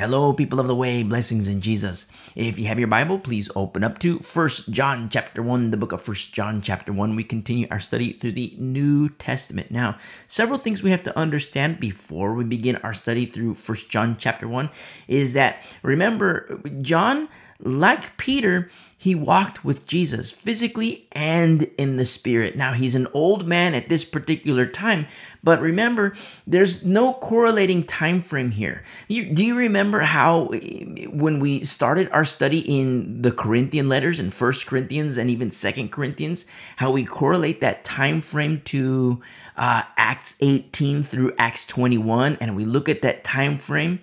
Hello, people of the way, blessings in Jesus. If you have your Bible, please open up to First John chapter 1, the book of First John chapter 1. We continue our study through the New Testament. Now, several things we have to understand before we begin our study through First John chapter 1 is that remember, John like Peter, he walked with Jesus physically and in the spirit. Now, he's an old man at this particular time, but remember, there's no correlating time frame here. You, do you remember how when we started our study in the Corinthian letters in First Corinthians and even Second Corinthians, how we correlate that time frame to uh, Acts 18 through Acts 21, and we look at that time frame?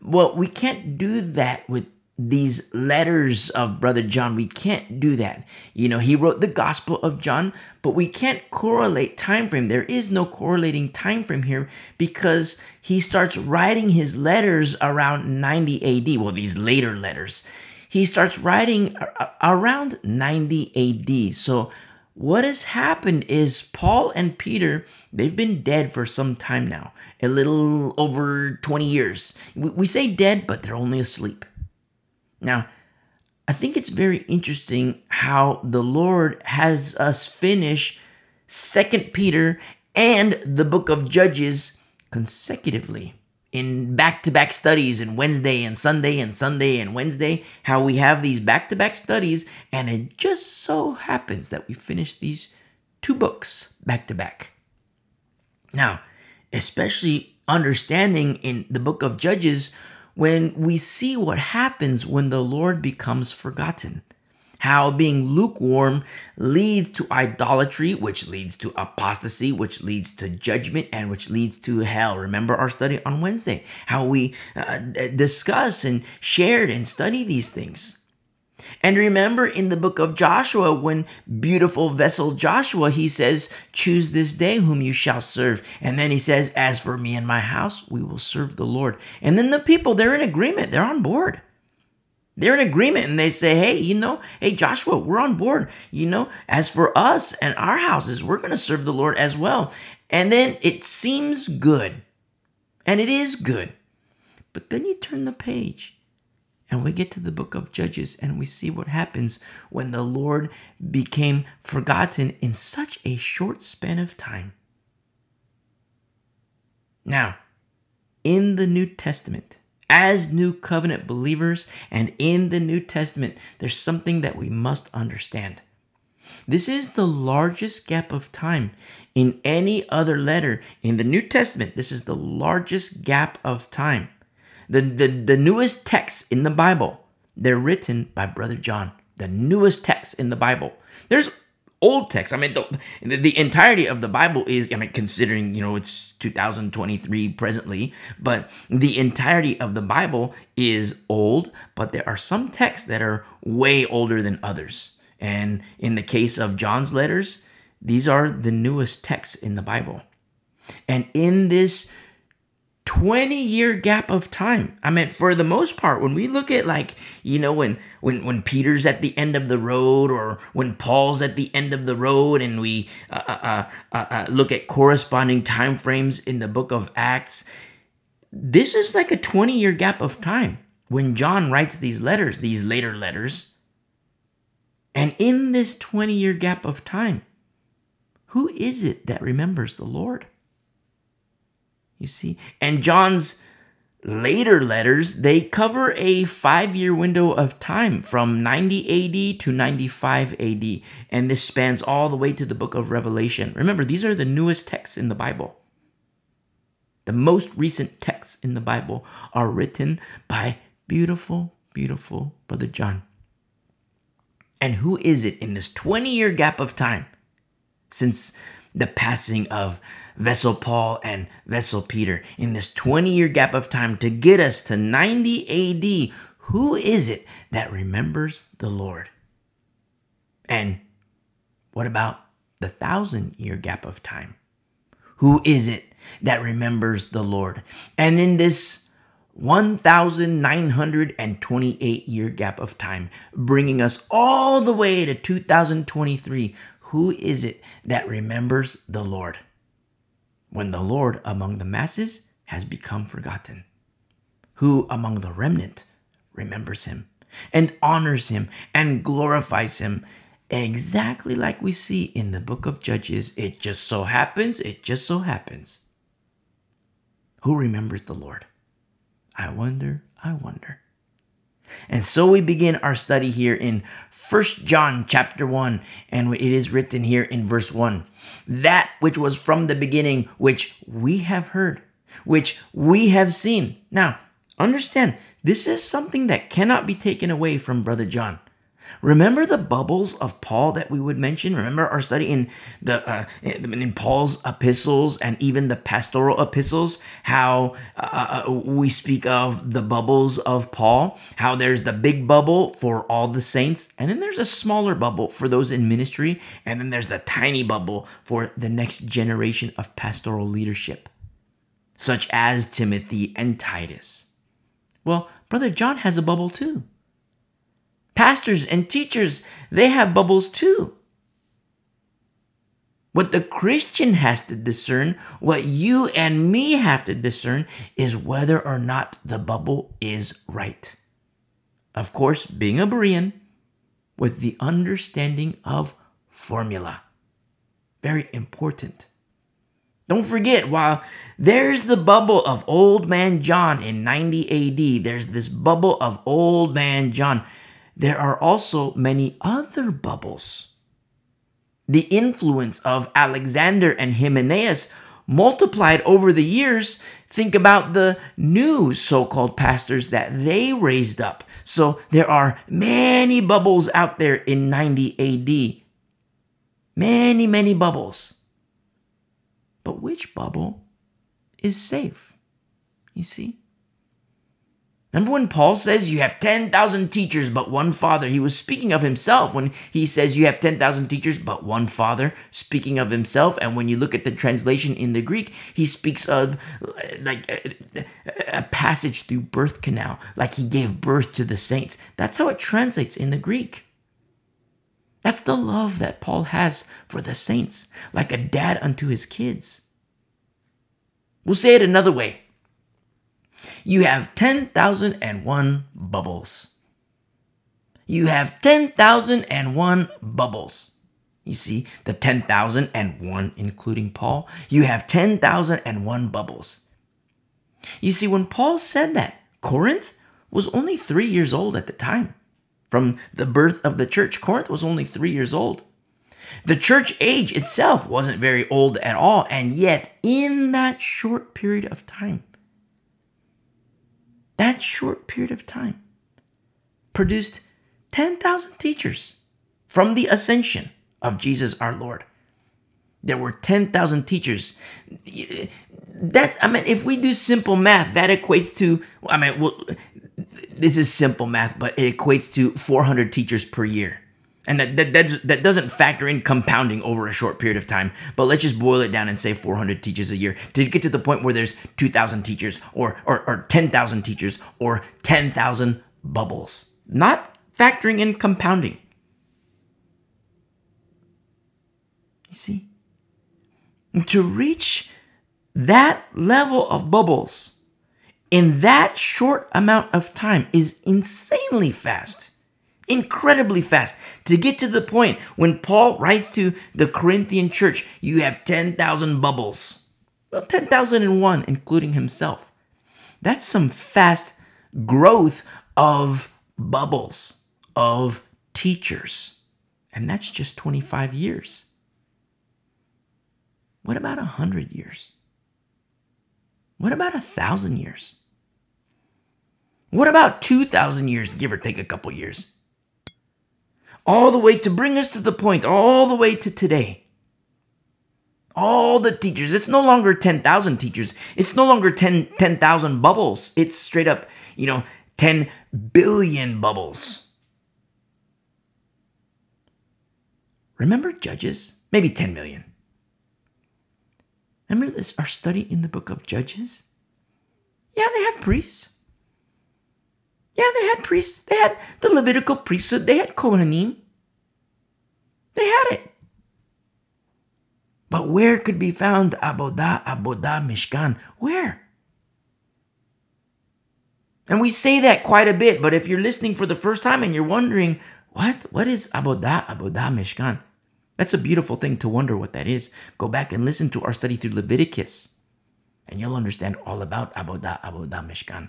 Well, we can't do that with these letters of brother john. We can't do that. You know he wrote the gospel of john but we can't correlate time frame. There is no correlating time frame here because he starts writing his letters around 90 ad well these later letters. He starts writing around 90 ad so what has happened is Paul and Peter, they've been dead for some time now, a little over 20 years. We say dead, but they're only asleep. Now, I think it's very interesting how the Lord has us finish Second Peter and the book of Judges consecutively in back-to-back studies and Wednesday and Sunday and Sunday and Wednesday how we have these back-to-back studies and it just so happens that we finish these two books back to back. Now, especially understanding in the book of Judges when we see what happens when the Lord becomes forgotten. How being lukewarm leads to idolatry, which leads to apostasy, which leads to judgment, and which leads to hell. Remember our study on Wednesday, how we uh, discuss and shared and study these things. And remember in the book of Joshua, when beautiful vessel Joshua, he says, Choose this day whom you shall serve. And then he says, As for me and my house, we will serve the Lord. And then the people, they're in agreement, they're on board. They're in agreement and they say, Hey, you know, hey, Joshua, we're on board. You know, as for us and our houses, we're going to serve the Lord as well. And then it seems good. And it is good. But then you turn the page and we get to the book of Judges and we see what happens when the Lord became forgotten in such a short span of time. Now, in the New Testament, as New Covenant believers and in the New Testament, there's something that we must understand. This is the largest gap of time in any other letter. In the New Testament, this is the largest gap of time. The, the, the newest texts in the Bible, they're written by Brother John. The newest texts in the Bible. There's old texts. I mean, the, the entirety of the Bible is, I mean, considering, you know, it's 2023 presently, but the entirety of the Bible is old, but there are some texts that are way older than others. And in the case of John's letters, these are the newest texts in the Bible. And in this 20 year gap of time. I mean, for the most part, when we look at like, you know, when when when Peter's at the end of the road or when Paul's at the end of the road and we uh, uh, uh, uh, uh look at corresponding time frames in the book of Acts, this is like a 20 year gap of time when John writes these letters, these later letters. And in this 20 year gap of time, who is it that remembers the Lord? You see? And John's later letters, they cover a five year window of time from 90 AD to 95 AD. And this spans all the way to the book of Revelation. Remember, these are the newest texts in the Bible. The most recent texts in the Bible are written by beautiful, beautiful Brother John. And who is it in this 20 year gap of time since the passing of Vessel Paul and Vessel Peter in this 20 year gap of time to get us to 90 AD. Who is it that remembers the Lord? And what about the thousand year gap of time? Who is it that remembers the Lord? And in this 1928 year gap of time, bringing us all the way to 2023, who is it that remembers the Lord? When the Lord among the masses has become forgotten. who among the remnant remembers him and honors him and glorifies him exactly like we see in the book of Judges. It just so happens, it just so happens. Who remembers the Lord? I wonder, I wonder. And so we begin our study here in First John chapter 1, and it is written here in verse 1 that which was from the beginning, which we have heard, which we have seen. Now, understand, this is something that cannot be taken away from Brother John. Remember the bubbles of Paul that we would mention? Remember our study in the uh, in Paul's epistles and even the pastoral epistles, how uh, uh, we speak of the bubbles of Paul, how there's the big bubble for all the saints, and then there's a smaller bubble for those in ministry, and then there's the tiny bubble for the next generation of pastoral leadership, such as Timothy and Titus. Well, Brother John has a bubble too. Pastors and teachers, they have bubbles too. What the Christian has to discern, what you and me have to discern, is whether or not the bubble is right. Of course, being a Berean, with the understanding of formula. Very important. Don't forget, while there's the bubble of Old Man John in 90 AD, there's this bubble of Old Man John there are also many other bubbles. The influence of Alexander and Hymenaeus multiplied over the years. Think about the new so called pastors that they raised up. So there are many bubbles out there in 90 AD. Many, many bubbles. But which bubble is safe? You see? Remember when Paul says you have 10,000 teachers but one father? He was speaking of himself when he says you have 10,000 teachers but one father, speaking of himself. And when you look at the translation in the Greek, he speaks of like a, a passage through birth canal, like he gave birth to the saints. That's how it translates in the Greek. That's the love that Paul has for the saints, like a dad unto his kids. We'll say it another way you have 10,001 bubbles. You have 10,001 bubbles. You see, the 10,001, including Paul, you have 10,001 bubbles. You see, when Paul said that, Corinth was only three years old at the time. From the birth of the church, Corinth was only three years old. The church age itself wasn't very old at all, and yet, in that short period of time, that short period of time produced 10,000 teachers from the ascension of Jesus our Lord. There were 10,000 teachers. That's, I mean, if we do simple math, that equates to, I mean, well, this is simple math, but it equates to 400 teachers per year. And that, that, that, doesn't factor in compounding over a short period of time. But let's just boil it down and say 400 teachers a year to get to the point where there's 2,000 teachers or, or, or 10,000 teachers or 10,000 bubbles. Not factoring in compounding. You see? to reach that level of bubbles in that short amount of time is insanely fast incredibly fast to get to the point when Paul writes to the Corinthian church, you have 10,000 bubbles. Well, 10,001, including himself. That's some fast growth of bubbles, of teachers. And that's just 25 years. What about 100 years? What about a 1,000 years? What about 2,000 years, give or take a couple years? All the way to bring us to the point, all the way to today. All the teachers, it's no longer 10,000 teachers. It's no longer 10 10,000 bubbles. It's straight up, you know, 10 billion bubbles. Remember Judges? Maybe 10 million. Remember this, our study in the book of Judges? Yeah, they have priests. Yeah, they had priests. They had the Levitical priesthood. They had Kohanim. They had it. But where could be found Abodah, Abodah, Mishkan? Where? And we say that quite a bit, but if you're listening for the first time and you're wondering, what? What is Abodah, Abodah Mishkan? That's a beautiful thing to wonder what that is. Go back and listen to our study through Leviticus, and you'll understand all about Abodah, Abodah Mishkan.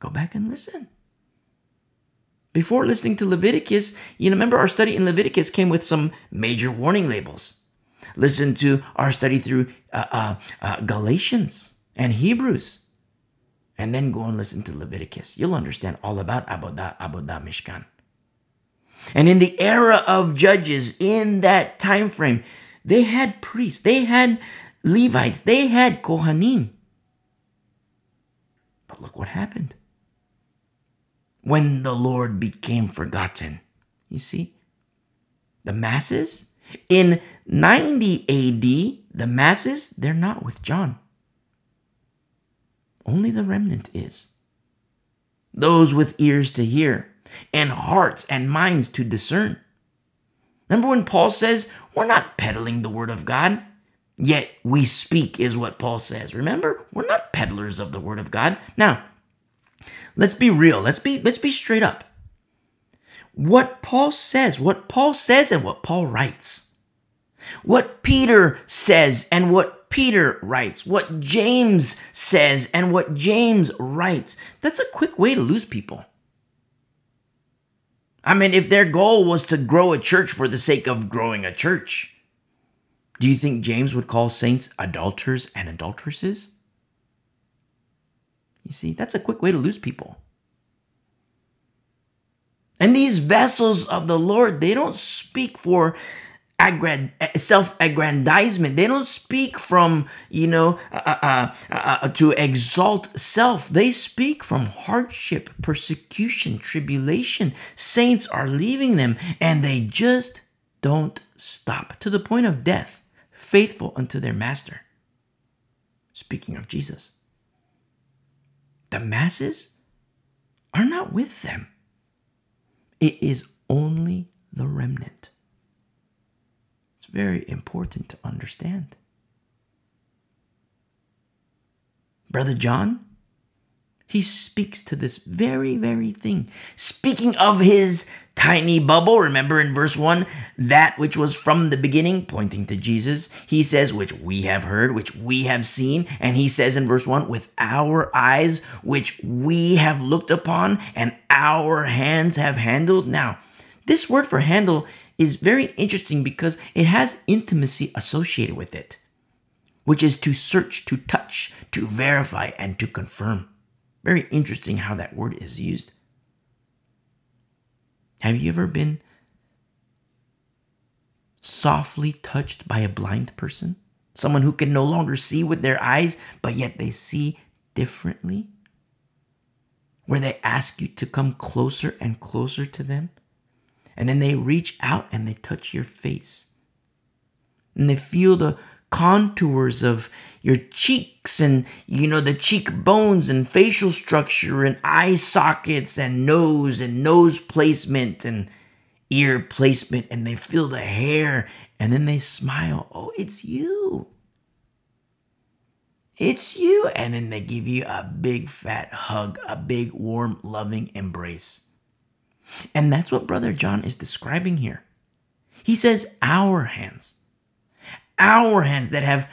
Go back and listen. Before listening to Leviticus, you know, remember our study in Leviticus came with some major warning labels. Listen to our study through uh, uh, uh, Galatians and Hebrews. And then go and listen to Leviticus. You'll understand all about Abodah, Abodah Mishkan. And in the era of judges, in that time frame, they had priests, they had Levites, they had Kohanim. But look what happened when the Lord became forgotten. You see, the masses in 90 AD, the masses, they're not with John. Only the remnant is. Those with ears to hear and hearts and minds to discern. Remember when Paul says, We're not peddling the word of God, yet we speak, is what Paul says. Remember, we're not peddlers of the word of God. Now, let's be real. Let's be let's be straight up. What Paul says, what Paul says and what Paul writes. What Peter says and what Peter writes, what James says and what James writes. That's a quick way to lose people. I mean, if their goal was to grow a church for the sake of growing a church, do you think James would call saints adulterers and adulteresses? You see, that's a quick way to lose people. And these vessels of the Lord, they don't speak for self-aggrandizement. They don't speak from, you know, uh, uh, uh, uh, to exalt self. They speak from hardship, persecution, tribulation. Saints are leaving them and they just don't stop to the point of death, faithful unto their master. Speaking of Jesus, the masses are not with them. It is only the remnant It's very important to understand. Brother John, he speaks to this very, very thing. Speaking of his tiny bubble, remember in verse 1, that which was from the beginning, pointing to Jesus, he says, which we have heard, which we have seen. And he says in verse 1, with our eyes, which we have looked upon, and our hands have handled. Now, this word for handle is very interesting because it has intimacy associated with it, which is to search, to touch, to verify, and to confirm. Very interesting how that word is used. Have you ever been softly touched by a blind person? Someone who can no longer see with their eyes, but yet they see differently? Where they ask you to come closer and closer to them? And then they reach out and they touch your face. And they feel the contours of your cheeks and, you know, the cheekbones and facial structure and eye sockets and nose and nose placement and ear placement. And they feel the hair and then they smile. Oh, it's you. It's you. And then they give you a big fat hug, a big warm, loving embrace. And that's what Brother John is describing here. He says, Our hands, our hands that have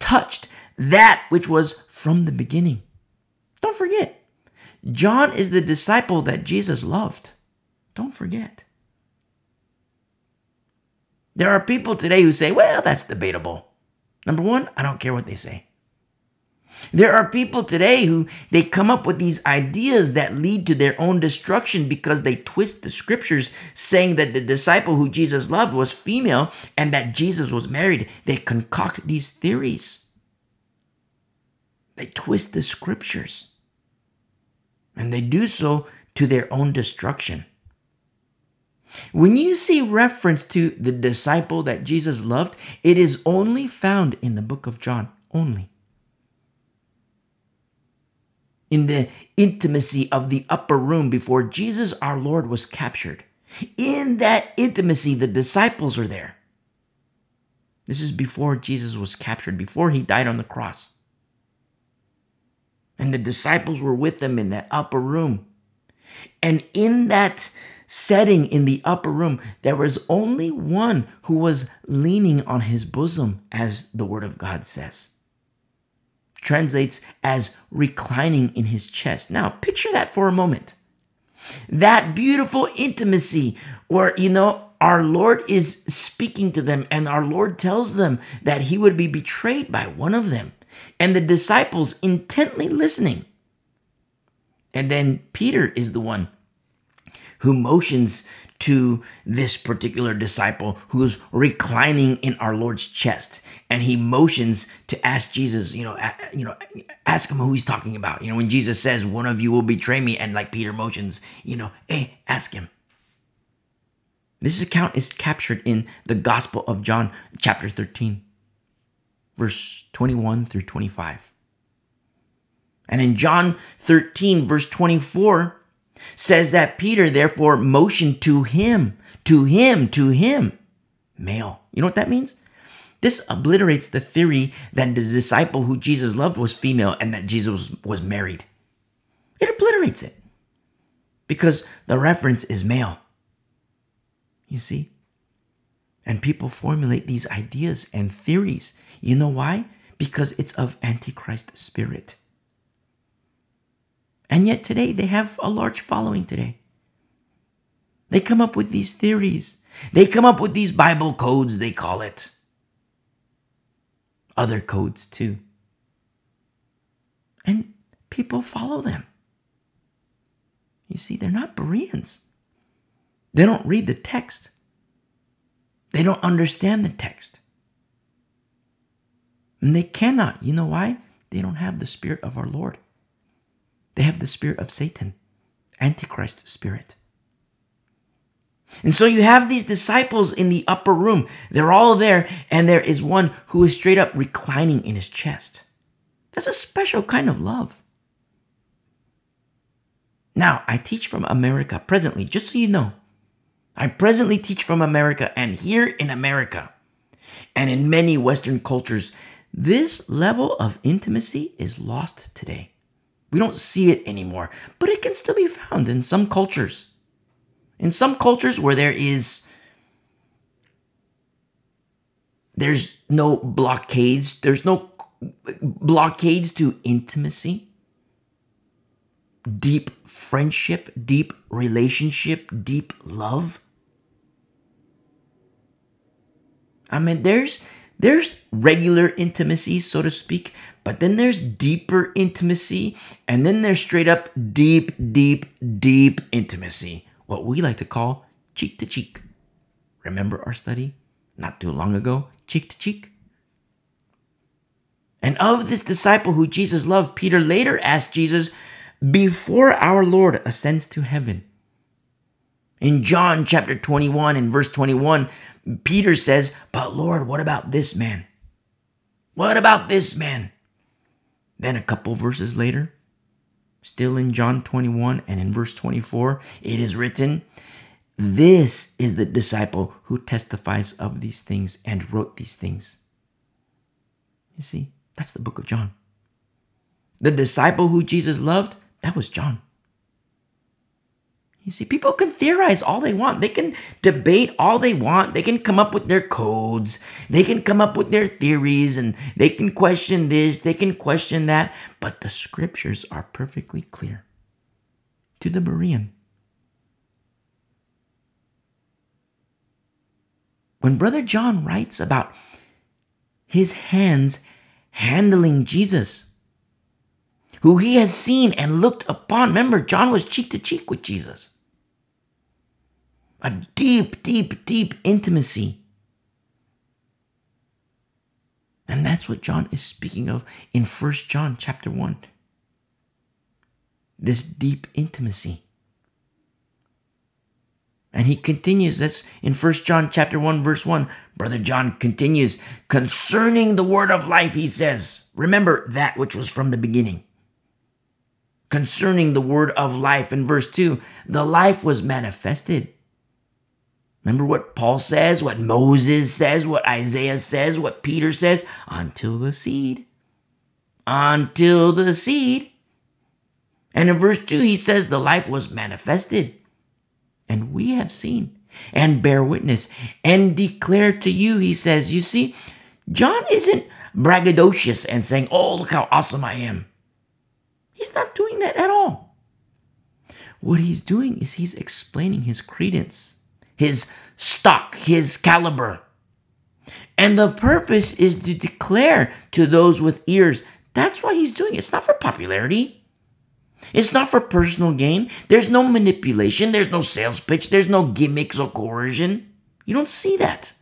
touched that which was from the beginning. Don't forget, John is the disciple that Jesus loved. Don't forget. There are people today who say, well, that's debatable. Number one, I don't care what they say. There are people today who they come up with these ideas that lead to their own destruction because they twist the scriptures saying that the disciple who Jesus loved was female and that Jesus was married. They concoct these theories. They twist the scriptures. And they do so to their own destruction. When you see reference to the disciple that Jesus loved, it is only found in the book of John. Only in the intimacy of the upper room before Jesus our Lord was captured. In that intimacy, the disciples are there. This is before Jesus was captured, before he died on the cross. And the disciples were with them in that upper room. And in that setting in the upper room, there was only one who was leaning on his bosom, as the word of God says. Translates as reclining in his chest. Now, picture that for a moment. That beautiful intimacy where, you know, our Lord is speaking to them, and our Lord tells them that he would be betrayed by one of them, and the disciples intently listening. And then Peter is the one who motions to this particular disciple who's reclining in our Lord's chest. And he motions to ask Jesus you know you know ask him who he's talking about. You know when Jesus says one of you will betray me and like Peter motions you know hey ask him. This account is captured in the Gospel of John, chapter 13, verse 21 through 25. And in John 13, verse 24, says that Peter therefore motioned to him, to him, to him, male. You know what that means? This obliterates the theory that the disciple who Jesus loved was female and that Jesus was married. It obliterates it because the reference is male. You see? And people formulate these ideas and theories. You know why? Because it's of Antichrist spirit. And yet today they have a large following today. They come up with these theories. They come up with these Bible codes, they call it. Other codes too. And people follow them. You see, they're not Bereans. They don't read the text. They don't understand the text. And they cannot. You know why? They don't have the spirit of our Lord. They have the spirit of Satan, Antichrist spirit. And so you have these disciples in the upper room. They're all there, and there is one who is straight up reclining in his chest. That's a special kind of love. Now, I teach from America presently, just so you know. I presently teach from America, and here in America and in many Western cultures, this level of intimacy is lost today. We don't see it anymore, but it can still be found in some cultures. In some cultures where there is there's no blockades, there's no blockades to intimacy, deep friendship, deep relationship, deep love. I mean, there's there's regular intimacy, so to speak, but then there's deeper intimacy, and then there's straight up deep, deep, deep intimacy, what we like to call cheek to cheek. Remember our study not too long ago, cheek to cheek? And of this disciple who Jesus loved, Peter later asked Jesus before our Lord ascends to heaven. In John chapter 21 and verse 21, Peter says, But Lord, what about this man? What about this man? Then a couple verses later, still in John 21 and in verse 24, it is written, This is the disciple who testifies of these things and wrote these things. You see, that's the book of John. The disciple who Jesus loved, that was John. You see, people can theorize all they want. They can debate all they want. They can come up with their codes. They can come up with their theories and they can question this, they can question that. But the scriptures are perfectly clear to the Berean. When Brother John writes about his hands handling Jesus, who he has seen and looked upon. Remember, John was cheek to cheek with Jesus a deep, deep, deep intimacy. And that's what John is speaking of in First John chapter 1. This deep intimacy. And he continues, that's in First John chapter 1, verse 1. Brother John continues, concerning the word of life, he says, remember that which was from the beginning. Concerning the word of life in verse 2, the life was manifested Remember what Paul says, what Moses says, what Isaiah says, what Peter says? Until the seed. Until the seed. And in verse 2, he says, The life was manifested, and we have seen and bear witness and declare to you, he says. You see, John isn't braggadocious and saying, Oh, look how awesome I am. He's not doing that at all. What he's doing is he's explaining his credence, his stock, his caliber. And the purpose is to declare to those with ears. That's why he's doing it. It's not for popularity. It's not for personal gain. There's no manipulation. There's no sales pitch. There's no gimmicks or coercion. You don't see that.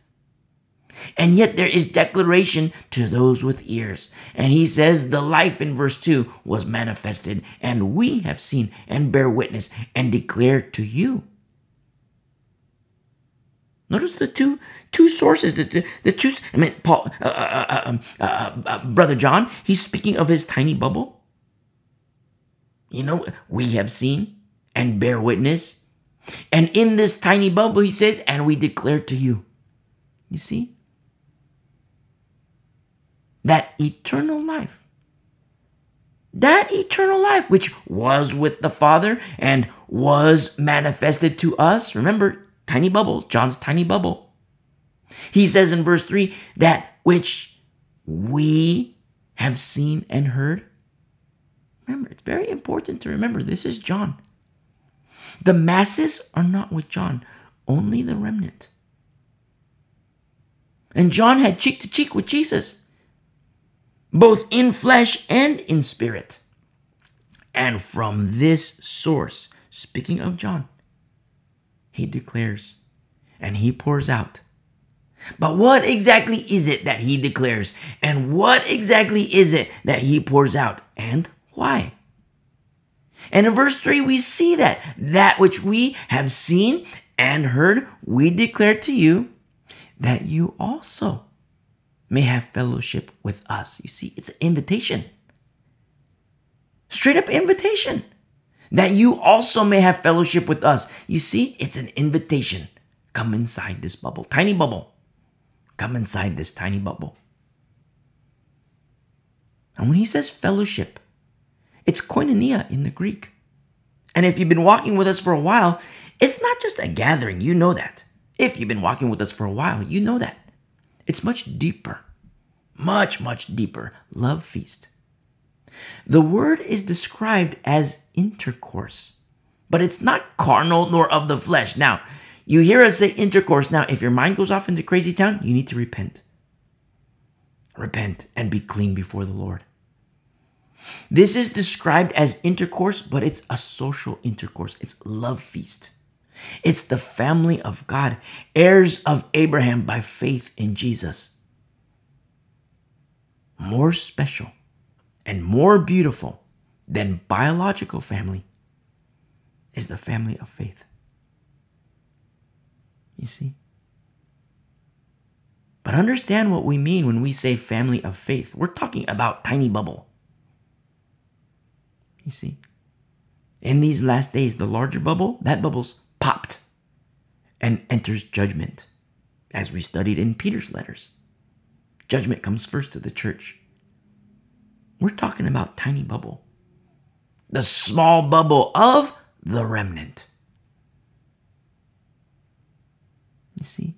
And yet there is declaration to those with ears. And he says, The life in verse 2 was manifested, and we have seen and bear witness and declare to you. Notice the two two sources, the, the, the two. I mean, Paul, uh, uh, um, uh, uh, brother John, he's speaking of his tiny bubble. You know, we have seen and bear witness, and in this tiny bubble, he says, and we declare to you. You see, that eternal life. That eternal life, which was with the Father and was manifested to us. Remember, tiny bubble, John's tiny bubble. He says in verse 3 that which we have seen and heard. Remember, it's very important to remember this is John. The masses are not with John, only the remnant. And John had cheek to cheek with Jesus both in flesh and in spirit. And from this source, speaking of John, he declares and he pours out. But what exactly is it that he declares? And what exactly is it that he pours out? And why? And in verse 3, we see that that which we have seen and heard, we declare to you that you also may have fellowship with us. You see, it's an invitation. Straight up invitation. That you also may have fellowship with us. You see, it's an invitation. Come inside this bubble, tiny bubble. Come inside this tiny bubble. And when he says fellowship, it's koinonia in the Greek. And if you've been walking with us for a while, it's not just a gathering. You know that. If you've been walking with us for a while, you know that. It's much deeper, much, much deeper. Love feast. The word is described as intercourse, but it's not carnal nor of the flesh. Now, you hear us say intercourse. Now, if your mind goes off into crazy town, you need to repent. Repent and be clean before the Lord. This is described as intercourse, but it's a social intercourse. It's love feast. It's the family of God, heirs of Abraham by faith in Jesus. More special and more beautiful than biological family is the family of faith. You see? But understand what we mean when we say family of faith. We're talking about tiny bubble. You see? In these last days, the larger bubble, that bubble's popped and enters judgment, as we studied in Peter's letters. Judgment comes first to the church. We're talking about tiny bubble, the small bubble of the remnant. You see?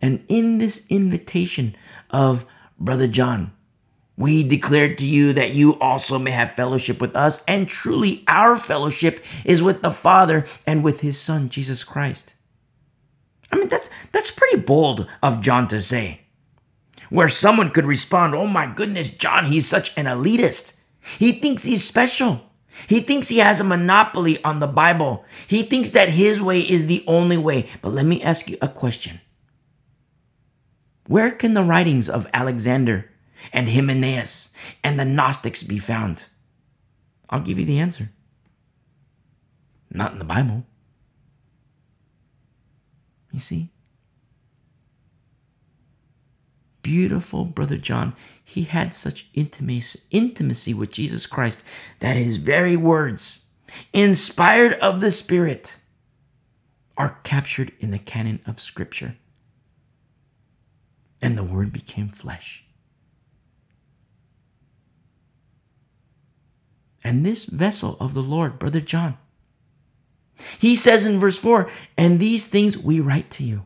And in this invitation of Brother John, we declare to you that you also may have fellowship with us, and truly our fellowship is with the Father and with his Son, Jesus Christ. I mean, that's, that's pretty bold of John to say. Where someone could respond, Oh my goodness, John, he's such an elitist. He thinks he's special. He thinks he has a monopoly on the Bible. He thinks that his way is the only way. But let me ask you a question Where can the writings of Alexander, and Hymenaeus and the Gnostics be found? I'll give you the answer. Not in the Bible. You see? Beautiful brother John, he had such intimacy, intimacy with Jesus Christ that his very words, inspired of the Spirit, are captured in the canon of Scripture. And the Word became flesh and this vessel of the Lord, Brother John. He says in verse 4, and these things we write to you.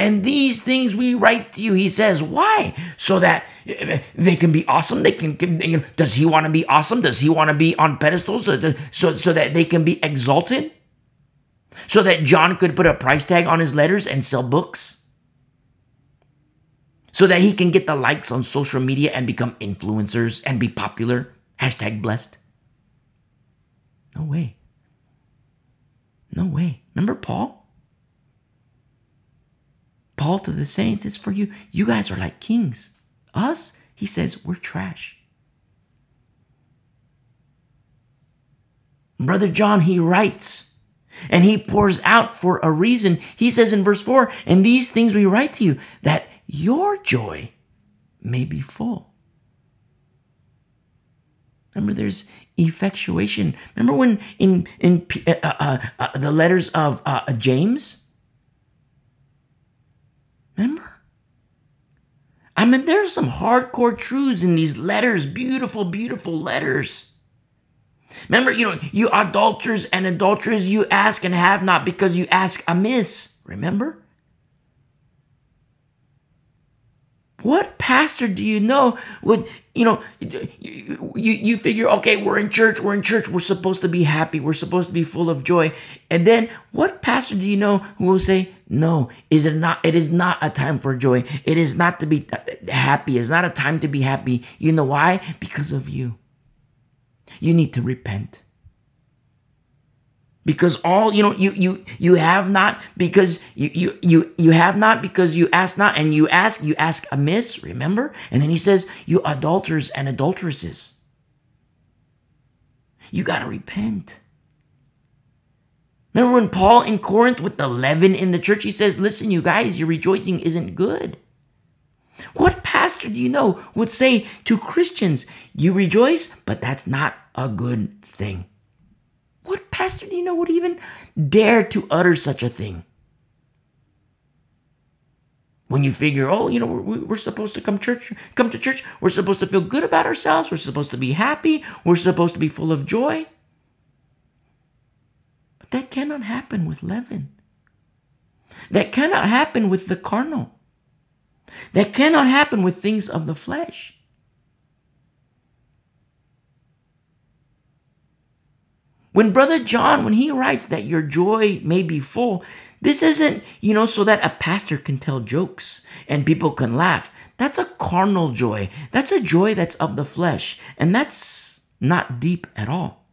And these things we write to you. He says, why? So that eh, they can be awesome. They can, does he want to be awesome? Does he want to be on pedestals so, so, so that they can be exalted? So that John could put a price tag on his letters and sell books? So that he can get the likes on social media and become influencers and be popular? Hashtag blessed. No way. No way. Remember Paul? Paul to the saints, it's for you. You guys are like kings. Us, he says, we're trash. Brother John, he writes and he pours out for a reason. He says in verse 4 And these things we write to you, that your joy may be full. Remember, there's effectuation. Remember when in in uh, uh, uh, the letters of uh, James. Remember. I mean, there's some hardcore truths in these letters. Beautiful, beautiful letters. Remember, you know, you adulterers and adulterers, you ask and have not because you ask amiss. Remember? What pastor do you know would, you know, you, you figure, okay, we're in church, we're in church, we're supposed to be happy, we're supposed to be full of joy. And then what pastor do you know who will say, no, is it not, it is not a time for joy. It is not to be happy. It's not a time to be happy. You know why? Because of you. You need to repent because all you know you you you have not because you you you you have not because you ask not and you ask you ask amiss remember? And then he says you adulterers and adulteresses. You got to repent. Remember when paul in corinth with the leaven in the church he says listen you guys your rejoicing isn't good. What pastor do you know would say to christians you rejoice but that's not a good thing what pastor do you know would even dare to utter such a thing? When you figure, oh, you know, we're, we're supposed to come church, come to church. We're supposed to feel good about ourselves. We're supposed to be happy. We're supposed to be full of joy. But that cannot happen with leaven. That cannot happen with the carnal. That cannot happen with things of the flesh. When Brother John, when he writes that your joy may be full, this isn't, you know, so that a pastor can tell jokes and people can laugh. That's a carnal joy. That's a joy that's of the flesh. And that's not deep at all.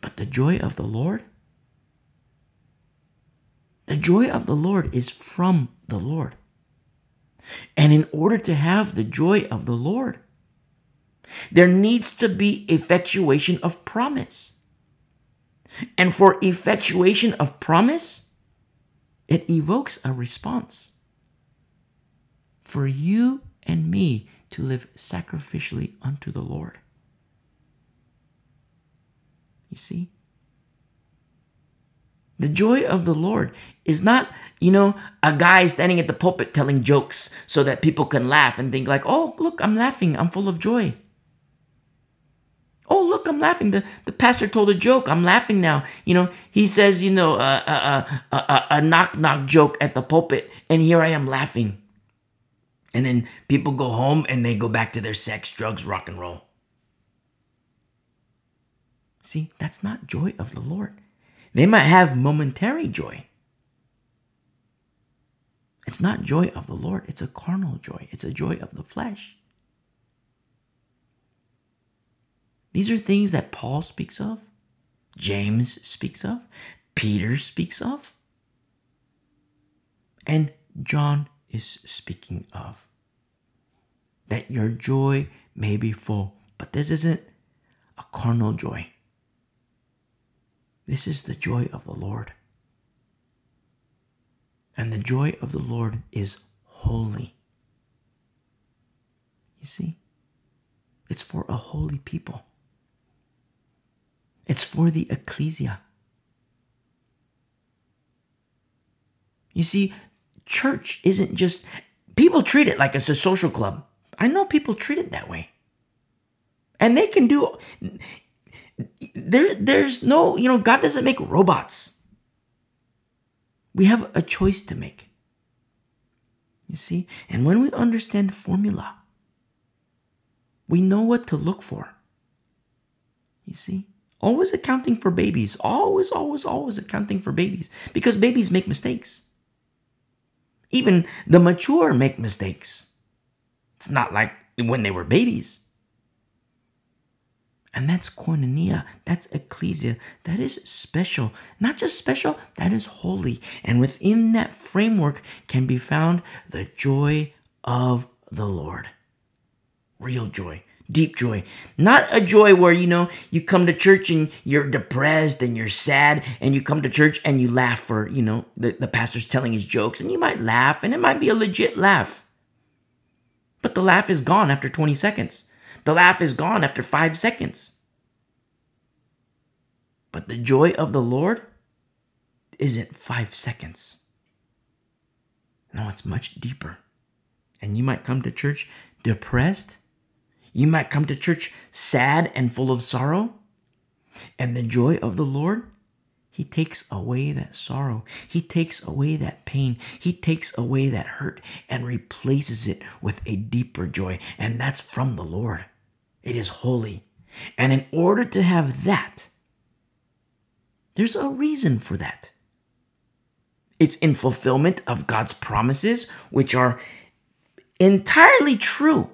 But the joy of the Lord, the joy of the Lord is from the Lord. And in order to have the joy of the Lord, there needs to be effectuation of promise. And for effectuation of promise, it evokes a response. For you and me to live sacrificially unto the Lord. You see? The joy of the Lord is not, you know, a guy standing at the pulpit telling jokes so that people can laugh and think like, "Oh, look, I'm laughing. I'm full of joy." Oh, look, I'm laughing. The, the pastor told a joke. I'm laughing now. You know, he says, you know, a, a, a, a, a knock knock joke at the pulpit, and here I am laughing. And then people go home and they go back to their sex, drugs, rock and roll. See, that's not joy of the Lord. They might have momentary joy. It's not joy of the Lord, it's a carnal joy, it's a joy of the flesh. These are things that Paul speaks of, James speaks of, Peter speaks of, and John is speaking of. That your joy may be full. But this isn't a carnal joy. This is the joy of the Lord. And the joy of the Lord is holy. You see, it's for a holy people. It's for the ecclesia. You see, church isn't just, people treat it like it's a social club. I know people treat it that way. And they can do there there's no, you know, God doesn't make robots. We have a choice to make. You see? And when we understand formula, we know what to look for. You see? Always accounting for babies. Always, always, always accounting for babies. Because babies make mistakes. Even the mature make mistakes. It's not like when they were babies. And that's koinonia. That's ecclesia. That is special. Not just special, that is holy. And within that framework can be found the joy of the Lord. Real joy, deep joy. Not a joy where, you know, you come to church and you're depressed and you're sad and you come to church and you laugh for, you know, the, the pastor's telling his jokes and you might laugh and it might be a legit laugh. But the laugh is gone after 20 seconds. The laugh is gone after five seconds. But the joy of the Lord isn't five seconds. No, it's much deeper. And you might come to church depressed. You might come to church sad and full of sorrow. And the joy of the Lord, He takes away that sorrow. He takes away that pain. He takes away that hurt and replaces it with a deeper joy. And that's from the Lord. It is holy. And in order to have that, there's a reason for that. It's in fulfillment of God's promises, which are entirely true,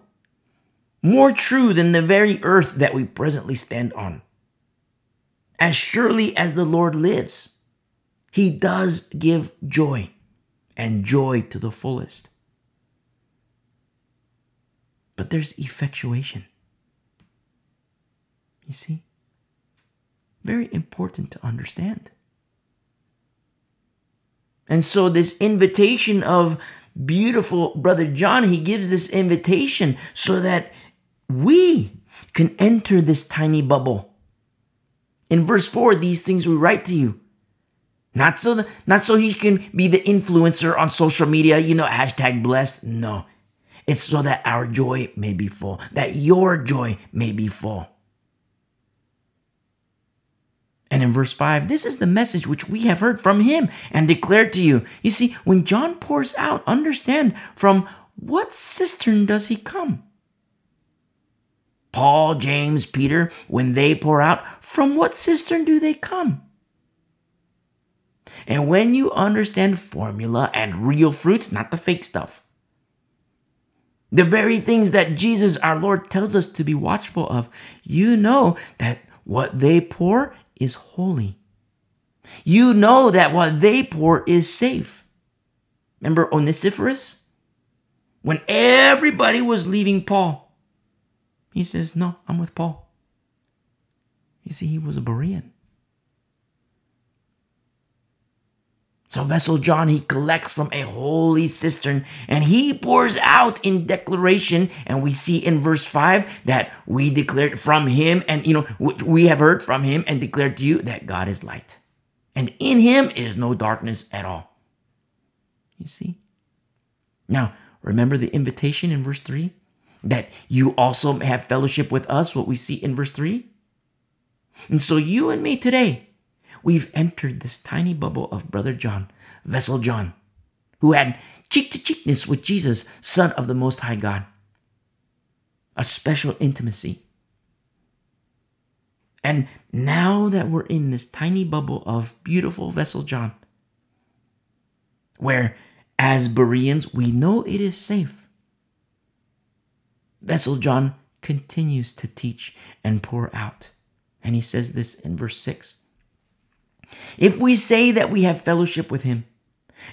more true than the very earth that we presently stand on. As surely as the Lord lives, He does give joy, and joy to the fullest. But there's effectuation. You see? Very important to understand. And so, this invitation of beautiful brother John, he gives this invitation so that we can enter this tiny bubble. In verse 4, these things we write to you. Not so, that, not so he can be the influencer on social media, you know, hashtag blessed. No, it's so that our joy may be full, that your joy may be full. And in verse 5, this is the message which we have heard from him and declared to you. You see, when John pours out, understand from what cistern does he come? Paul, James, Peter, when they pour out, from what cistern do they come? And when you understand formula and real fruits, not the fake stuff, the very things that Jesus our Lord tells us to be watchful of, you know that what they pour is holy. You know that what they pour is safe. Remember Onesiphorus? When everybody was leaving Paul, he says, No, I'm with Paul. You see, he was a Berean. So, Vessel John, he collects from a holy cistern and he pours out in declaration. And we see in verse 5 that we declared from him, and you know, we have heard from him and declared to you that God is light. And in him is no darkness at all. You see? Now, remember the invitation in verse 3? That you also have fellowship with us, what we see in verse 3? And so, you and me today, we've entered this tiny bubble of Brother John, Vessel John, who had cheek to cheekness with Jesus, Son of the Most High God. A special intimacy. And now that we're in this tiny bubble of beautiful Vessel John, where as Bereans we know it is safe, Vessel John continues to teach and pour out. And he says this in verse 6 if we say that we have fellowship with him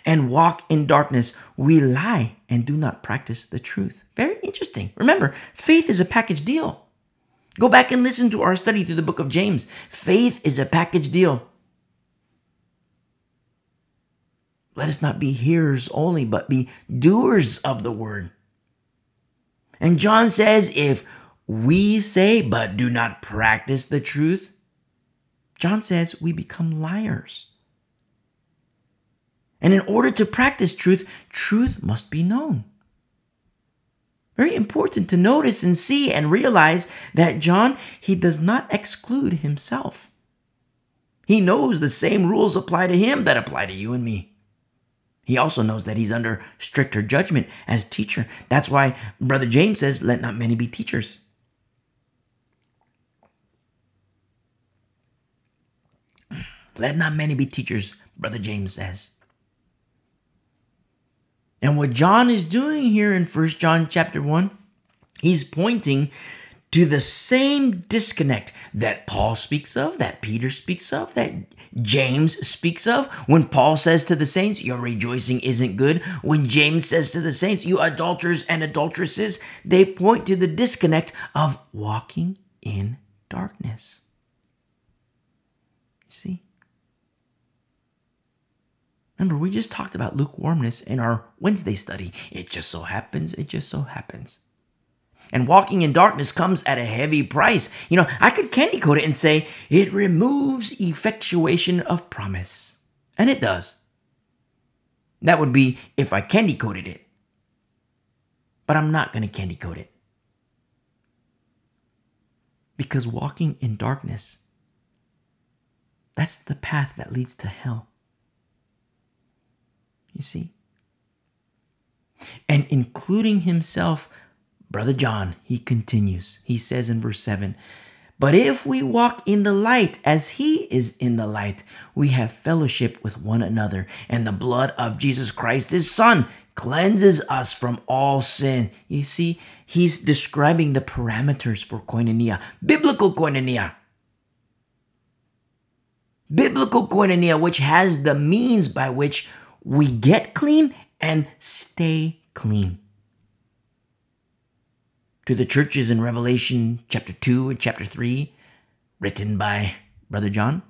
and walk in darkness, we lie and do not practice the truth. Very interesting. Remember, faith is a package deal. Go back and listen to our study through the book of James. Faith is a package deal. Let us not be hearers only, but be doers of the word. And John says, if we say but do not practice the truth, John says we become liars. And in order to practice truth, truth must be known. Very important to notice and see and realize that John, he does not exclude himself. He knows the same rules apply to him that apply to you and me. He also knows that he's under stricter judgment as teacher. That's why Brother James says, Let not many be teachers. Let not many be teachers, Brother James says. And what John is doing here in First John chapter 1, he's pointing to the same disconnect that Paul speaks of, that Peter speaks of, that James speaks of. When Paul says to the saints, Your rejoicing isn't good. When James says to the saints, You adulterers and adulteresses, they point to the disconnect of walking in darkness. You see? Remember, we just talked about lukewarmness in our Wednesday study. It just so happens, it just so happens. And walking in darkness comes at a heavy price. You know, I could candy coat it and say it removes effectuation of promise. And it does. That would be if I candy coated it. But I'm not going to candy coat it. Because walking in darkness, that's the path that leads to hell. You see? And including himself, Brother John, he continues. He says in verse 7 But if we walk in the light as he is in the light, we have fellowship with one another, and the blood of Jesus Christ, his son, cleanses us from all sin. You see, he's describing the parameters for koinonia, biblical koinonia. Biblical koinonia, which has the means by which we get clean and stay clean. To the churches in Revelation chapter 2 and chapter 3, written by Brother John,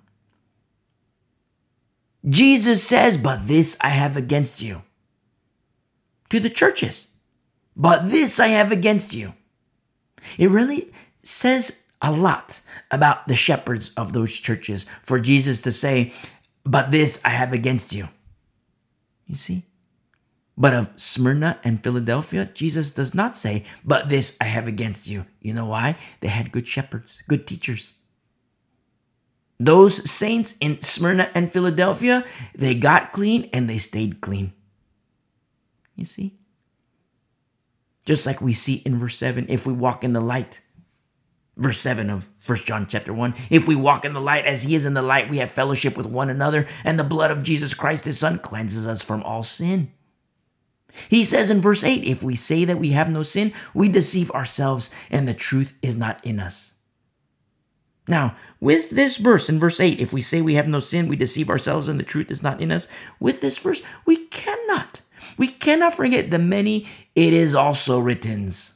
Jesus says, But this I have against you. To the churches, But this I have against you. It really says a lot about the shepherds of those churches for Jesus to say, But this I have against you. You see? But of Smyrna and Philadelphia, Jesus does not say, But this I have against you. You know why? They had good shepherds, good teachers. Those saints in Smyrna and Philadelphia, they got clean and they stayed clean. You see? Just like we see in verse 7, if we walk in the light, verse 7 of First John chapter 1 if we walk in the light as he is in the light we have fellowship with one another and the blood of Jesus Christ his son cleanses us from all sin he says in verse 8 if we say that we have no sin we deceive ourselves and the truth is not in us now with this verse in verse 8 if we say we have no sin we deceive ourselves and the truth is not in us with this verse we cannot we cannot forget the many it is also writtens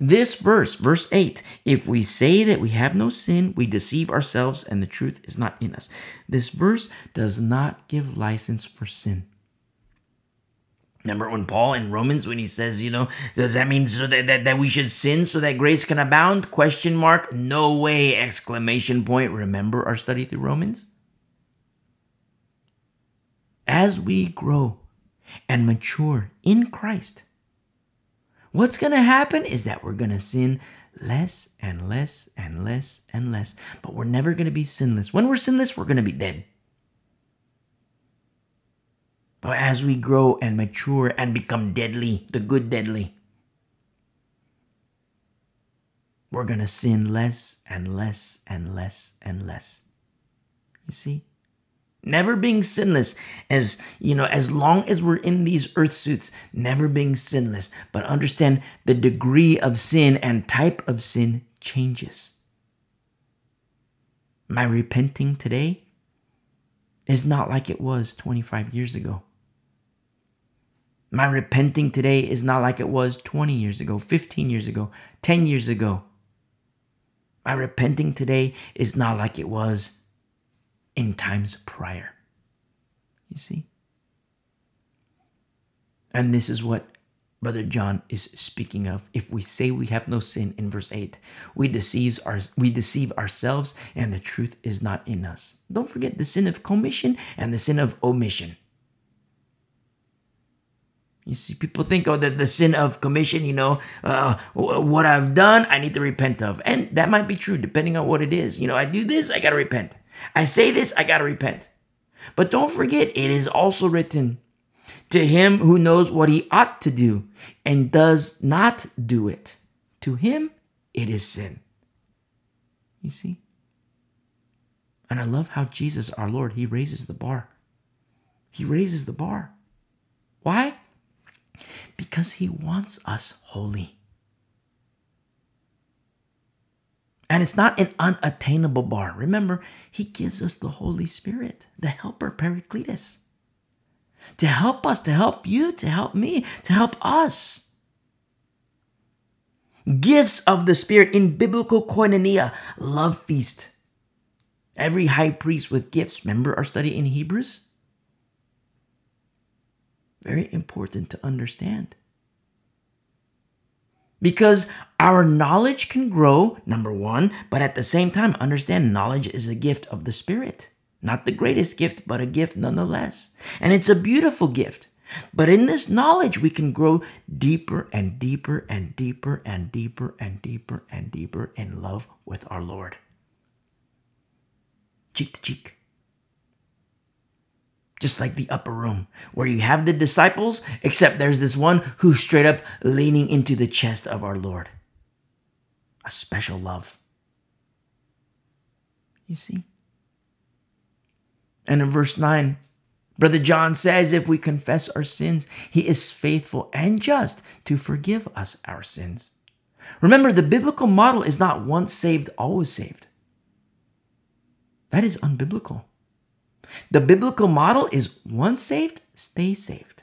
this verse, verse 8, if we say that we have no sin, we deceive ourselves and the truth is not in us. This verse does not give license for sin. Remember when Paul in Romans, when he says, you know, does that mean so that, that, that we should sin so that grace can abound? Question mark. No way! Exclamation point. Remember our study through Romans? As we grow and mature in Christ, what's going to happen is that we're going to sin less and less and less and less, but we're never going to be sinless. When we're sinless, we're going to be dead. But as we grow and mature and become deadly, the good deadly, we're going to sin less and less and less and less. You see? never being sinless as you know as long as we're in these earth suits never being sinless but understand the degree of sin and type of sin changes my repenting today is not like it was 25 years ago my repenting today is not like it was 20 years ago 15 years ago 10 years ago my repenting today is not like it was in times prior. You see? And this is what Brother John is speaking of. If we say we have no sin in verse 8, we deceive, our, we deceive ourselves and the truth is not in us. Don't forget the sin of commission and the sin of omission. You see, people think, oh, the, the sin of commission, you know, uh, what I've done, I need to repent of. And that might be true, depending on what it is. You know, I do this, I got to repent. I say this, I got to repent. But don't forget, it is also written to him who knows what he ought to do and does not do it. To him, it is sin. You see? And I love how Jesus, our Lord, he raises the bar. He raises the bar. Why? Because he wants us holy. And it's not an unattainable bar. Remember, he gives us the Holy Spirit, the helper, Paracletus, to help us, to help you, to help me, to help us. Gifts of the Spirit in biblical koinonia, love feast. Every high priest with gifts. Remember our study in Hebrews? Very important to understand. Because our knowledge can grow, number one, but at the same time, understand knowledge is a gift of the Spirit. Not the greatest gift, but a gift nonetheless. And it's a beautiful gift. But in this knowledge, we can grow deeper and deeper and deeper and deeper and deeper and deeper in love with our Lord. Cheek to cheek just like the upper room, where you have the disciples, except there's this one who's straight up leaning into the chest of our Lord. A special love. You see? And in verse 9, Brother John says, if we confess our sins, he is faithful and just to forgive us our sins. Remember, the biblical model is not once saved, always saved. That is unbiblical. The biblical model is once saved, stay saved.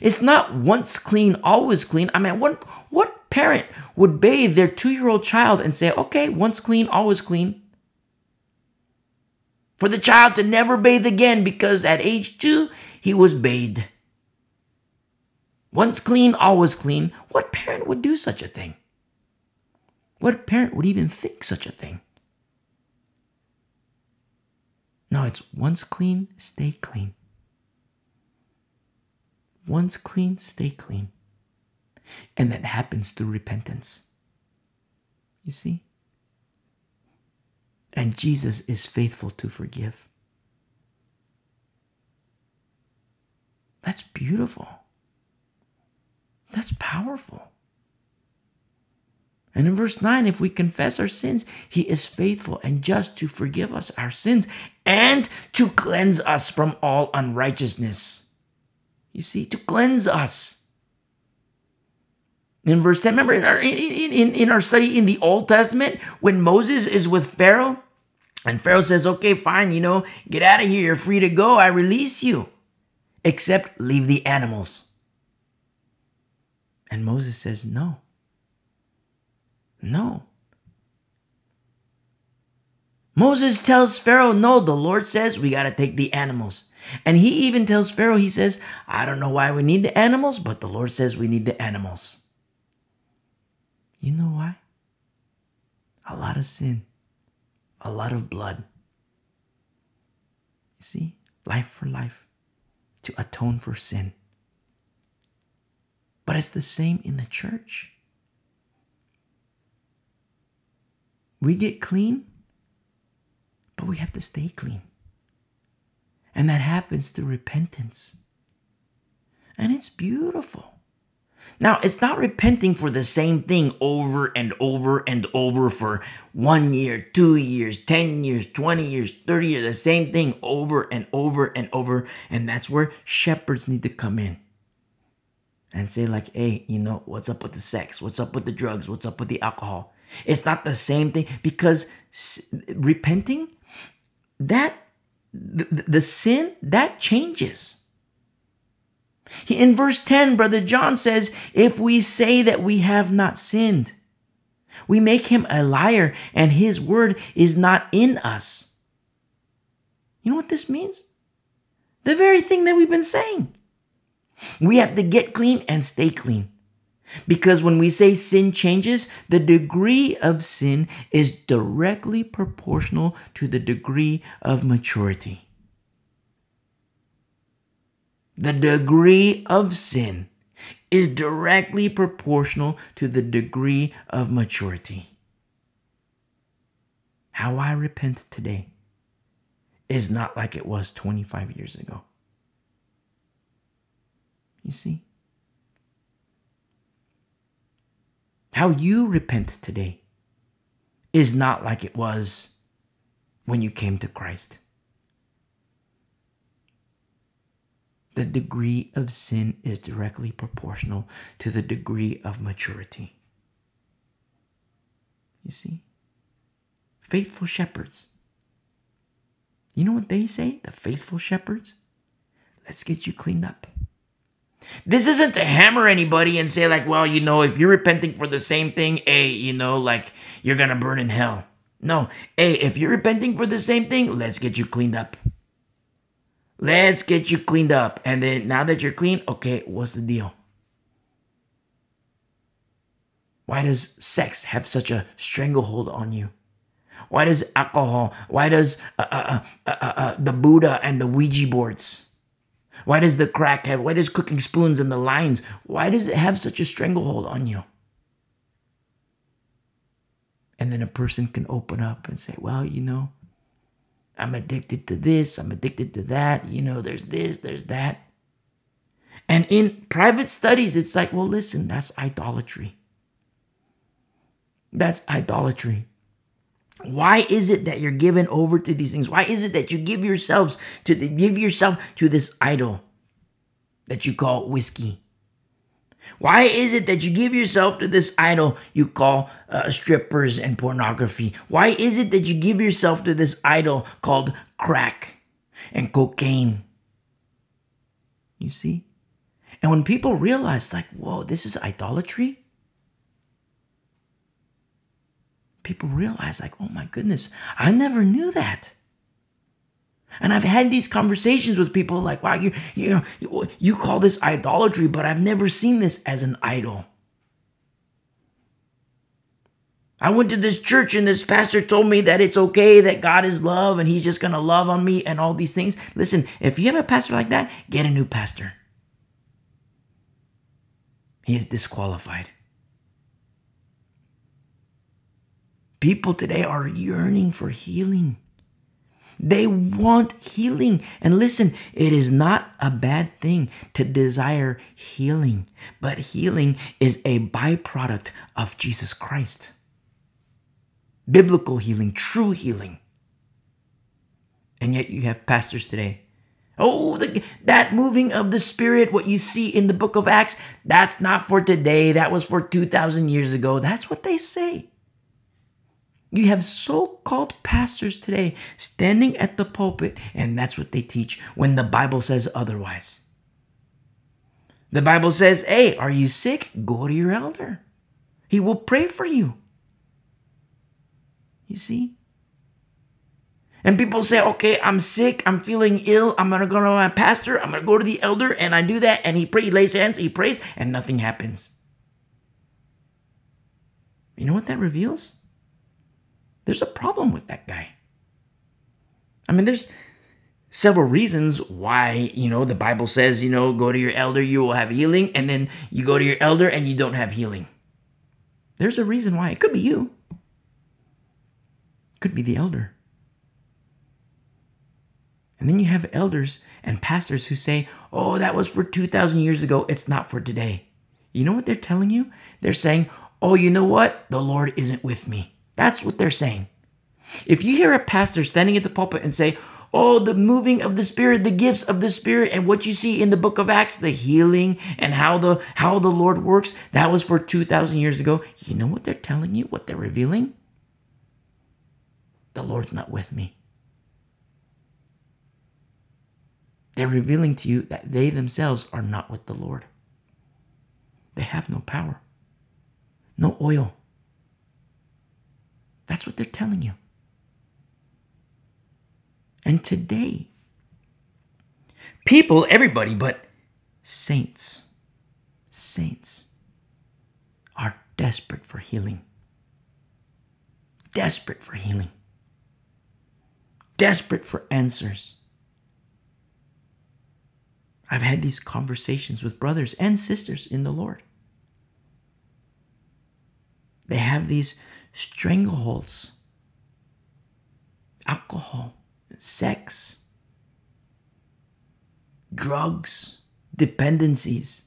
It's not once clean, always clean. I mean, what, what parent would bathe their two year old child and say, okay, once clean, always clean? For the child to never bathe again because at age two, he was bathed. Once clean, always clean. What parent would do such a thing? What parent would even think such a thing? It's once clean, stay clean. Once clean, stay clean. And that happens through repentance. You see? And Jesus is faithful to forgive. That's beautiful. That's powerful. And in verse 9, if we confess our sins, he is faithful and just to forgive us our sins and to cleanse us from all unrighteousness. You see, to cleanse us. In verse 10, remember in our, in, in, in our study in the Old Testament, when Moses is with Pharaoh, and Pharaoh says, okay, fine, you know, get out of here, you're free to go, I release you, except leave the animals. And Moses says, no. No. Moses tells Pharaoh, no, the Lord says we got to take the animals. And he even tells Pharaoh, he says, I don't know why we need the animals, but the Lord says we need the animals. You know why? A lot of sin, a lot of blood. You see, life for life to atone for sin. But it's the same in the church. We get clean, but we have to stay clean. And that happens through repentance. And it's beautiful. Now, it's not repenting for the same thing over and over and over for one year, two years, 10 years, 20 years, 30 years, the same thing over and over and over. And that's where shepherds need to come in and say, like, hey, you know, what's up with the sex? What's up with the drugs? What's up with the alcohol? It's not the same thing because repenting, that the, the sin that changes. In verse 10, Brother John says, If we say that we have not sinned, we make him a liar and his word is not in us. You know what this means? The very thing that we've been saying. We have to get clean and stay clean. Because when we say sin changes, the degree of sin is directly proportional to the degree of maturity. the degree of sin is directly proportional to the degree of maturity. How I repent today is not like it was 25 years ago. You see? How you repent today is not like it was when you came to Christ. The degree of sin is directly proportional to the degree of maturity. You see? Faithful shepherds. You know what they say? The faithful shepherds? Let's get you cleaned up. This isn't to hammer anybody and say, like, well, you know, if you're repenting for the same thing, A, you know, like you're gonna burn in hell. No, A, if you're repenting for the same thing, let's get you cleaned up. Let's get you cleaned up. And then now that you're clean, okay, what's the deal? Why does sex have such a stranglehold on you? Why does alcohol? Why does uh, uh, uh, the Buddha and the Ouija boards? Why does the crack have? Why does cooking spoons and the lines? Why does it have such a stranglehold on you? And then a person can open up and say, well, you know, I'm addicted to this, I'm addicted to that, you know, there's this, there's that. And in private studies, it's like, well, listen, that's idolatry. That's idolatry. Why is it that you're given over to these things? Why is it that you give yourselves to the, give yourself to this idol that you call whiskey? Why is it that you give yourself to this idol you call uh, strippers and pornography? Why is it that you give yourself to this idol called crack and cocaine? You see? And when people realize, like, whoa, this is idolatry, people realize, like, oh my goodness, I never knew that. And I've had these conversations with people like, wow, you, you know, you, you call this idolatry, but I've never seen this as an idol. I went to this church and this pastor told me that it's okay that God is love and he's just going to love on me and all these things. Listen, if you have a pastor like that, get a new pastor. He is disqualified. People today are yearning for healing. They want healing. And listen, it is not a bad thing to desire healing, but healing is a byproduct of Jesus Christ. Biblical healing, true healing. And yet you have pastors today. Oh, the, that moving of the Spirit, what you see in the book of Acts, that's not for today. That was for 2,000 years ago. That's what they say. You have so called pastors today standing at the pulpit, and that's what they teach when the Bible says otherwise. The Bible says, hey, are you sick? Go to your elder. He will pray for you. You see? And people say, okay, I'm sick, I'm feeling ill, I'm gonna go to my pastor, I'm gonna go to the elder, and I do that, and he pray, he lays hands, he prays, and nothing happens. You know what that reveals? There's a problem with that guy. I mean, there's several reasons why, you know, the Bible says, you know, go to your elder, you will have healing, and then you go to your elder and you don't have healing. There's a reason why. It could be you, it could be the elder. And then you have elders and pastors who say, oh, that was for 2,000 years ago. It's not for today. You know what they're telling you? They're saying, oh, you know what? The Lord isn't with me. That's what they're saying. If you hear a pastor standing at the pulpit and say, Oh, the moving of the Spirit, the gifts of the Spirit, and what you see in the book of Acts, the healing and how the how the Lord works, that was for 2,000 years ago. You know what they're telling you? What they're revealing? The Lord's not with me. They're revealing to you that they themselves are not with the Lord. They have no power, no oil, that's what they're telling you. And today, people, everybody, but saints, saints are desperate for healing. Desperate for healing. Desperate for answers. I've had these conversations with brothers and sisters in the Lord. They have these strangleholds alcohol, sex, drugs, dependencies.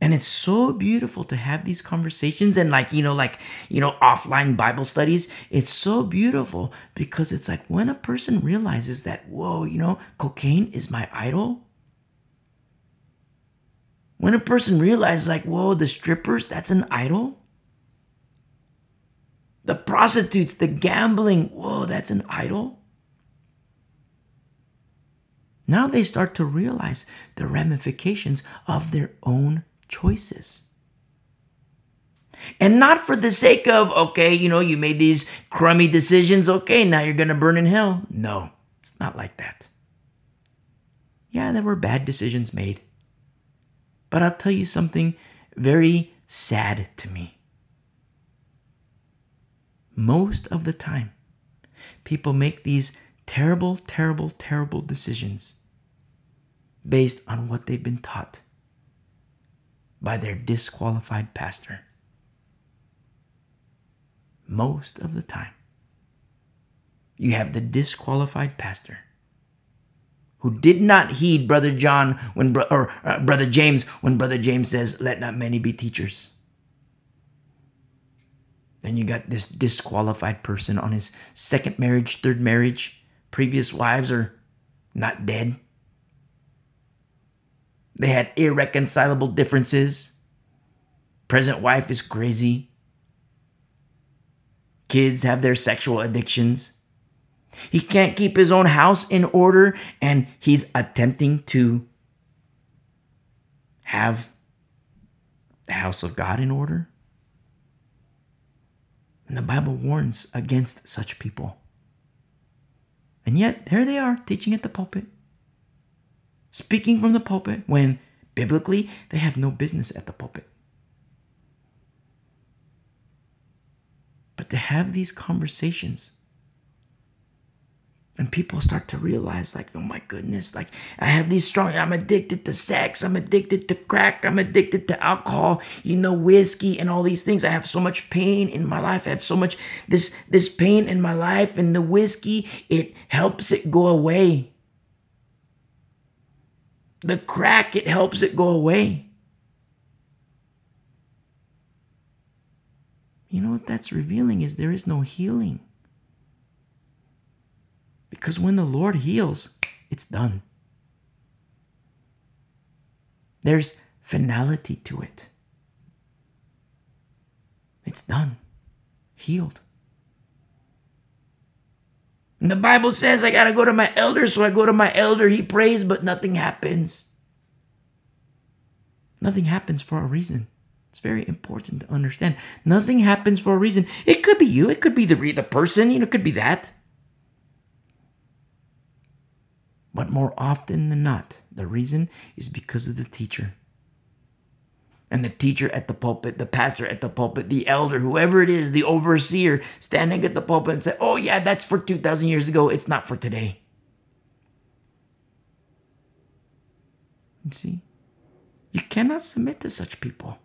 And it's so beautiful to have these conversations and like, you know, like, you know, offline Bible studies. It's so beautiful because it's like when a person realizes that, whoa, you know, cocaine is my idol. When a person realizes like, whoa, the strippers, that's an idol. The prostitutes, the gambling, whoa, that's an idol. Now they start to realize the ramifications of their own choices. And not for the sake of, okay, you know, you made these crummy decisions, okay, now you're going to burn in hell. No, it's not like that. Yeah, there were bad decisions made. But I'll tell you something very sad to me. Most of the time, people make these terrible, terrible, terrible decisions based on what they've been taught by their disqualified pastor. Most of the time, you have the disqualified pastor who did not heed brother John when or uh, brother James when brother James says let not many be teachers. Then you got this disqualified person on his second marriage, third marriage, previous wives are not dead. They had irreconcilable differences. Present wife is crazy. Kids have their sexual addictions. He can't keep his own house in order, and he's attempting to have the house of God in order. And the Bible warns against such people. And yet, there they are teaching at the pulpit speaking from the pulpit when biblically they have no business at the pulpit. But to have these conversations and people start to realize like oh my goodness like i have these strong i'm addicted to sex i'm addicted to crack i'm addicted to alcohol you know whiskey and all these things i have so much pain in my life i have so much this this pain in my life and the whiskey it helps it go away the crack, it helps it go away. You know what that's revealing is there is no healing. Because when the Lord heals, it's done. There's finality to it. It's done, healed. And the Bible says I got to go to my elder, so I go to my elder. He prays, but nothing happens. Nothing happens for a reason. It's very important to understand. Nothing happens for a reason. It could be you, it could be the, the person, you know, it could be that. But more often than not, the reason is because of the teacher and the teacher at the pulpit, the pastor at the pulpit, the elder, whoever it is, the overseer standing at the pulpit and say, Oh, yeah, that's for 2,000 years ago. It's not for today. You see, you cannot submit to such people.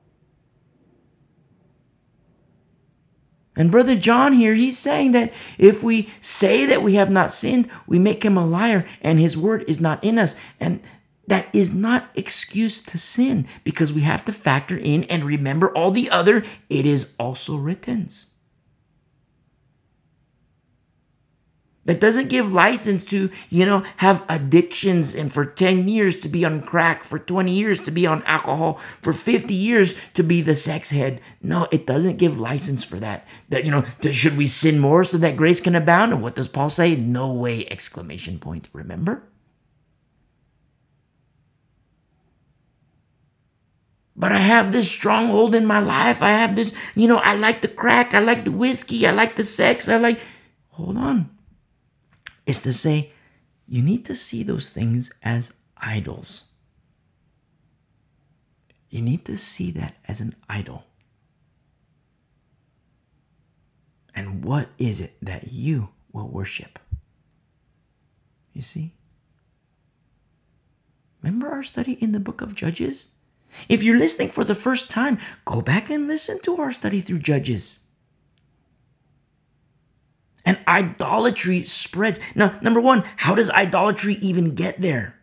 And Brother John here, he's saying that if we say that we have not sinned, we make him a liar and his word is not in us. And that is not excuse to sin because we have to factor in and remember all the other it is also written that doesn't give license to you know have addictions and for 10 years to be on crack for 20 years to be on alcohol for 50 years to be the sex head no it doesn't give license for that that you know should we sin more so that grace can abound and what does paul say no way exclamation point remember But I have this stronghold in my life. I have this, you know, I like the crack, I like the whiskey, I like the sex, I like. Hold on. It's to say, you need to see those things as idols. You need to see that as an idol. And what is it that you will worship? You see? Remember our study in the book of Judges? If you're listening for the first time, go back and listen to our study through Judges. And idolatry spreads. Now, number one, how does idolatry even get there?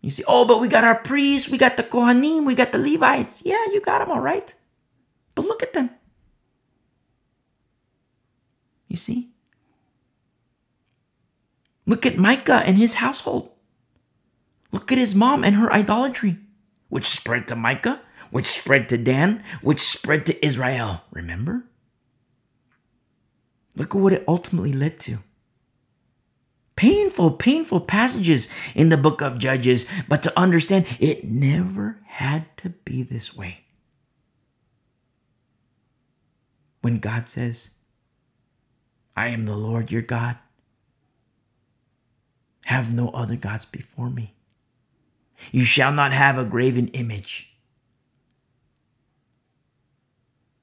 You see, oh, but we got our priests, we got the Kohanim, we got the Levites. Yeah, you got them all right. But look at them. You see? Look at Micah and his household. Look at his mom and her idolatry, which spread to Micah, which spread to Dan, which spread to Israel. Remember? Look at what it ultimately led to. Painful, painful passages in the book of Judges, but to understand it never had to be this way. When God says, I am the Lord your God, have no other gods before me. You shall not have a graven image.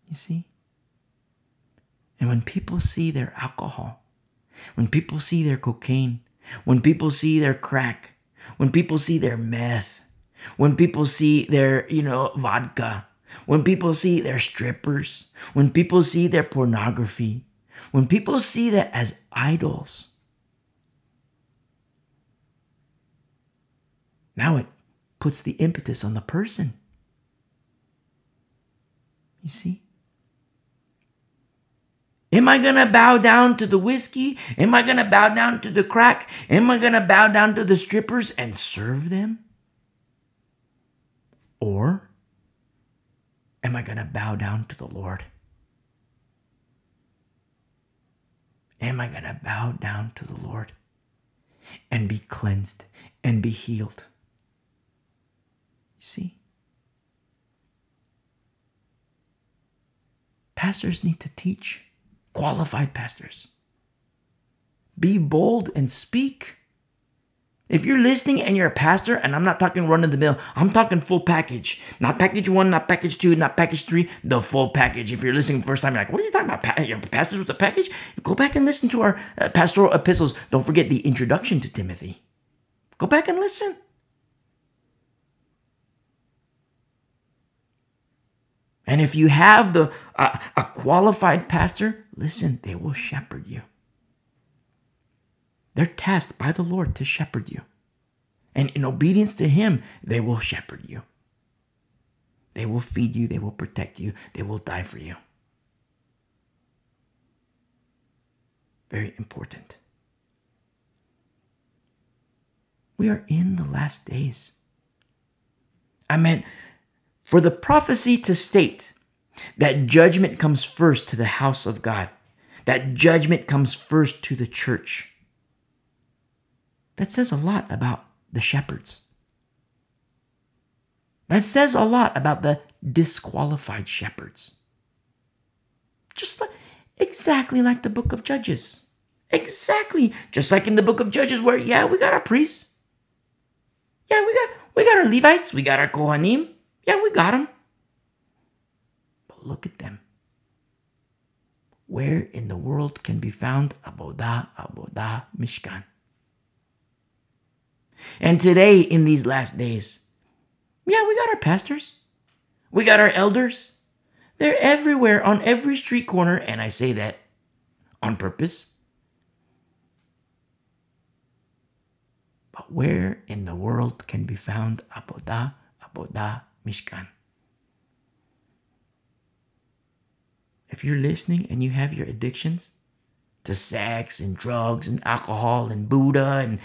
You see? And when people see their alcohol, when people see their cocaine, when people see their crack, when people see their meth, when people see their, you know, vodka, when people see their strippers, when people see their pornography, when people see that as idols, now it puts the impetus on the person. You see? Am I going to bow down to the whiskey? Am I going to bow down to the crack? Am I going to bow down to the strippers and serve them? Or am I going to bow down to the Lord? Am I going to bow down to the Lord and be cleansed and be healed? You see? Pastors need to teach qualified pastors. Be bold and speak. If you're listening and you're a pastor, and I'm not talking run of the mill, I'm talking full package. Not package one, not package two, not package three, the full package. If you're listening first time, you're like, what are you talking about? Pa- your pastors with the package? Go back and listen to our uh, pastoral epistles. Don't forget the introduction to Timothy. Go back and listen. And if you have the uh, a qualified pastor, listen, they will shepherd you. They're tasked by the Lord to shepherd you. And in obedience to him, they will shepherd you. They will feed you, they will protect you, they will die for you. Very important. We are in the last days. I meant for the prophecy to state that judgment comes first to the house of God, that judgment comes first to the church. That says a lot about the shepherds. That says a lot about the disqualified shepherds. Just like, exactly like the book of Judges. Exactly. Just like in the book of Judges, where, yeah, we got our priests. Yeah, we got we got our Levites, we got our Kohanim, yeah, we got them. Look at them. Where in the world can be found Abodah, Abodah, Mishkan? And today, in these last days, yeah, we got our pastors. We got our elders. They're everywhere on every street corner, and I say that on purpose. But where in the world can be found Abodah, Abodah, Mishkan. If you're listening and you have your addictions to sex and drugs and alcohol and Buddha and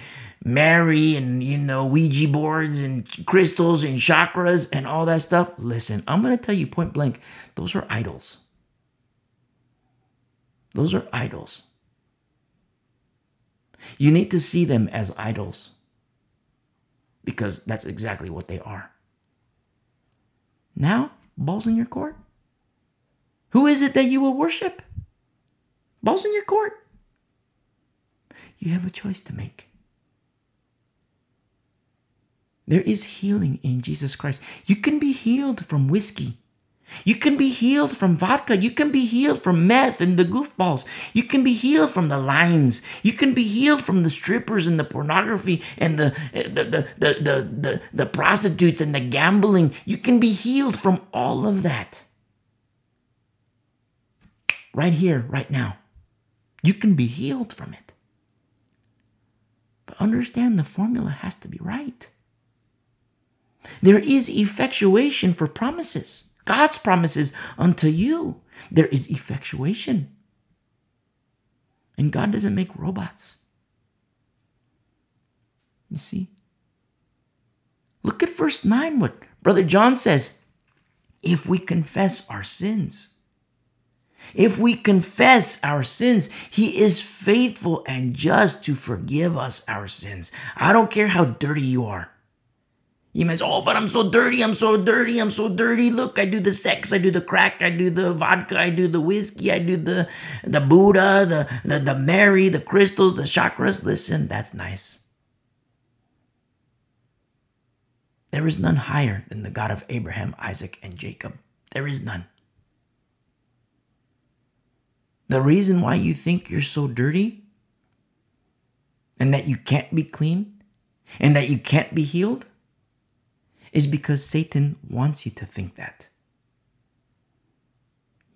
Mary and, you know, Ouija boards and crystals and chakras and all that stuff, listen, I'm going to tell you point blank, those are idols. Those are idols. You need to see them as idols because that's exactly what they are. Now, balls in your court? Who is it that you will worship? Balls in your court? You have a choice to make. There is healing in Jesus Christ. You can be healed from whiskey. You can be healed from vodka. You can be healed from meth and the goofballs. You can be healed from the lines. You can be healed from the strippers and the pornography and the the the the the, the, the prostitutes and the gambling. You can be healed from all of that. Right here, right now. You can be healed from it. But understand the formula has to be right. There is effectuation for promises. God's promises unto you. There is effectuation. And God doesn't make robots. You see? Look at verse 9, what Brother John says. If we confess our sins, if we confess our sins, He is faithful and just to forgive us our sins. I don't care how dirty you are. You might say, oh, but I'm so dirty, I'm so dirty, I'm so dirty. Look, I do the sex, I do the crack, I do the vodka, I do the whiskey, I do the the Buddha, the, the, the Mary, the crystals, the chakras. Listen, that's nice. There is none higher than the God of Abraham, Isaac, and Jacob. There is none. The reason why you think you're so dirty and that you can't be clean and that you can't be healed is because Satan wants you to think that.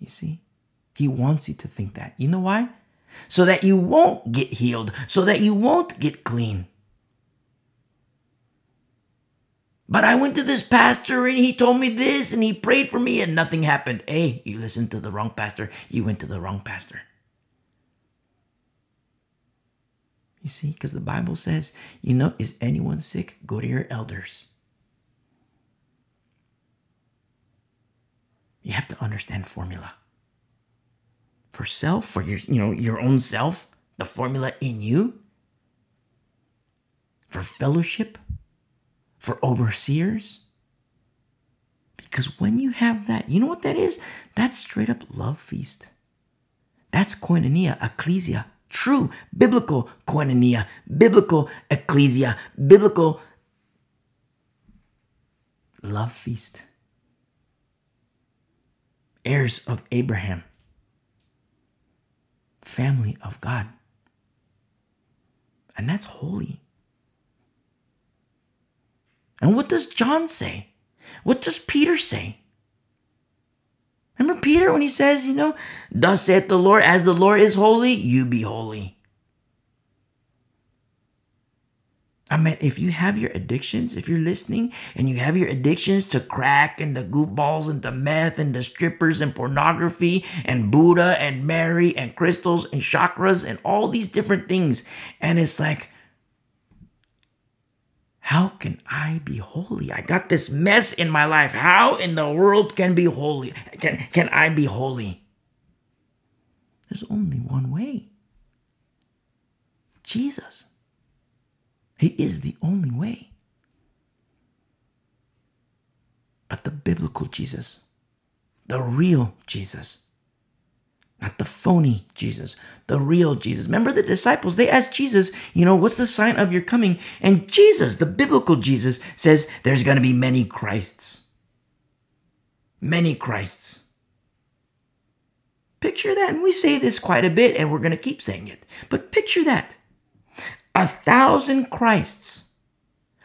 You see? He wants you to think that. You know why? So that you won't get healed, so that you won't get clean. But I went to this pastor and he told me this and he prayed for me and nothing happened. Hey, you listened to the wrong pastor. You went to the wrong pastor. You see, because the Bible says, you know, is anyone sick? Go to your elders. You have to understand formula. For self, for your, you know, your own self, the formula in you. For fellowship, for overseers. Because when you have that, you know what that is? That's straight up love feast. That's koinonia, ecclesia, true biblical koinonia, biblical ecclesia, biblical love feast heirs of Abraham, family of God. And that's holy. And what does John say? What does Peter say? Remember Peter when he says, you know, thus saith the Lord, as the Lord is holy, you be holy. I mean, if you have your addictions, if you're listening and you have your addictions to crack and the goofballs and the meth and the strippers and pornography and Buddha and Mary and crystals and chakras and all these different things, and it's like, how can I be holy? I got this mess in my life. How in the world can be holy? Can, can I be holy? There's only one way. Jesus. He is the only way. But the biblical Jesus, the real Jesus, not the phony Jesus, the real Jesus. Remember the disciples, they asked Jesus, you know, what's the sign of your coming? And Jesus, the biblical Jesus, says there's going to be many Christs. Many Christs. Picture that. And we say this quite a bit, and we're going to keep saying it. But picture that a thousand Christs.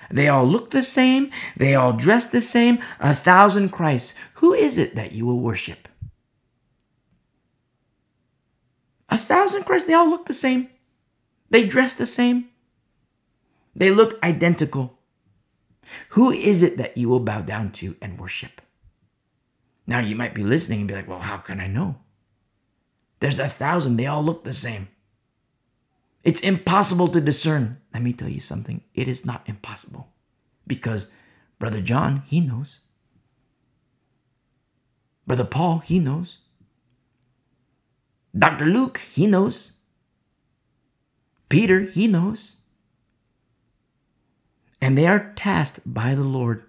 They all look the same, they all dress the same, a thousand Christs. Who is it that you will worship? A thousand Christ, they all look the same. They dress the same. They look identical. Who is it that you will bow down to and worship? Now you might be listening and be like, well, how can I know? There's a thousand, they all look the same. It's impossible to discern. Let me tell you something. It is not impossible because Brother John, he knows. Brother Paul, he knows. Dr. Luke, he knows. Peter, he knows. And they are tasked by the Lord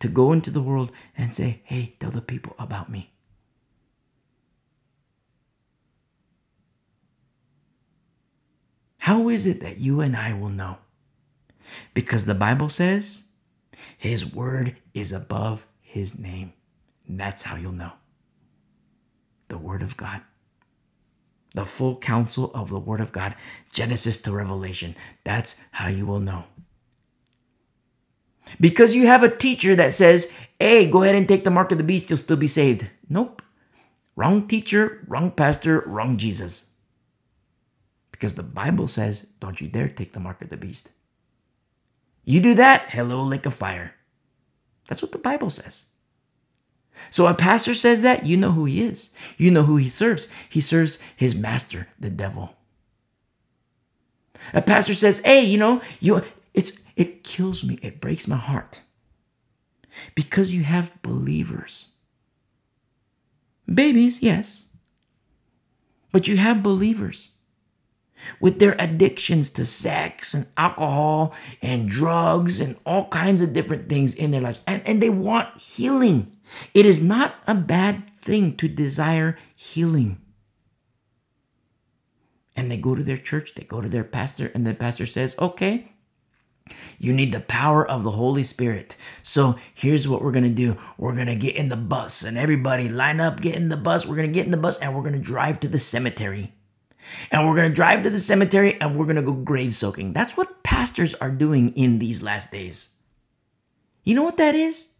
to go into the world and say, hey, tell the people about me. How is it that you and I will know? Because the Bible says his word is above his name. That's how you'll know. The Word of God. The full counsel of the Word of God, Genesis to Revelation. That's how you will know. Because you have a teacher that says, hey, go ahead and take the mark of the beast, you'll still be saved. Nope. Wrong teacher, wrong pastor, wrong Jesus. Because the Bible says, don't you dare take the mark of the beast. You do that, hello, lake of fire. That's what the Bible says. So a pastor says that, you know who he is. You know who he serves. He serves his master, the devil. A pastor says, "Hey, you know, you it's it kills me. It breaks my heart. Because you have believers. Babies, yes. But you have believers with their addictions to sex and alcohol and drugs and all kinds of different things in their lives. And, and they want healing. It is not a bad thing to desire healing. And they go to their church, they go to their pastor, and the pastor says, okay, you need the power of the Holy Spirit. So here's what we're going to do. We're going to get in the bus and everybody line up, get in the bus. We're going to get in the bus and we're going to drive to the cemetery. And we're going to drive to the cemetery and we're going to go grave soaking. That's what pastors are doing in these last days. You know what that is?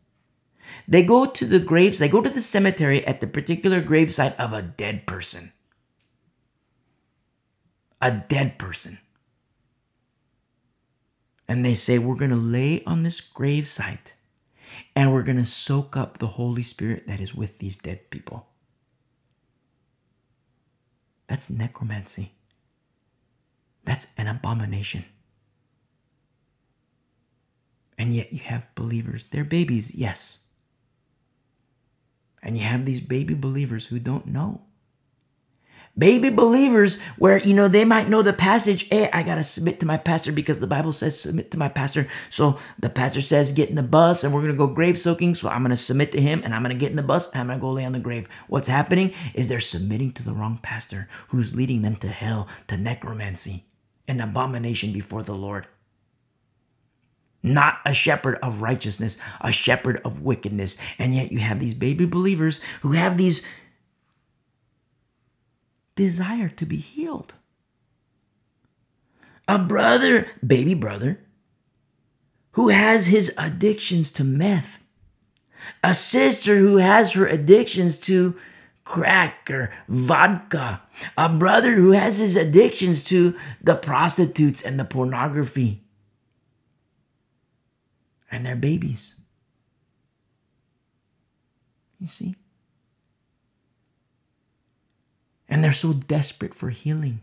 They go to the graves, they go to the cemetery at the particular gravesite of a dead person. A dead person. And they say, We're going to lay on this gravesite and we're going to soak up the Holy Spirit that is with these dead people. That's necromancy. That's an abomination. And yet you have believers. They're babies, yes. And you have these baby believers who don't know. Baby believers, where, you know, they might know the passage, hey, I got to submit to my pastor because the Bible says submit to my pastor. So the pastor says, get in the bus and we're going to go grave soaking. So I'm going to submit to him and I'm going to get in the bus and I'm going to go lay on the grave. What's happening is they're submitting to the wrong pastor who's leading them to hell, to necromancy, an abomination before the Lord not a shepherd of righteousness, a shepherd of wickedness. And yet you have these baby believers who have these desire to be healed. A brother, baby brother, who has his addictions to meth. A sister who has her addictions to crack or vodka. A brother who has his addictions to the prostitutes and the pornography. And their babies. You see? And they're so desperate for healing.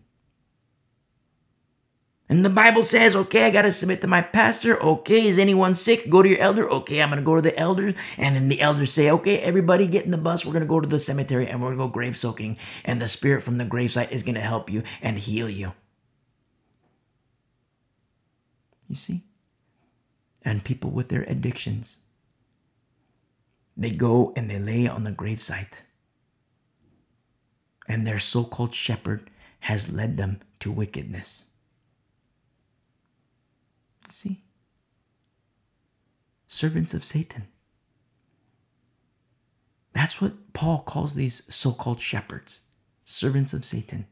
And the Bible says, okay, I got to submit to my pastor. Okay, is anyone sick? Go to your elder. Okay, I'm going to go to the elders. And then the elders say, okay, everybody get in the bus. We're going to go to the cemetery and we're going to go grave soaking. And the spirit from the gravesite is going to help you and heal you. You see? And people with their addictions, they go and they lay on the gravesite and their so called shepherd has led them to wickedness. See? Servants of Satan. That's what Paul calls these so called shepherds, servants of Satan.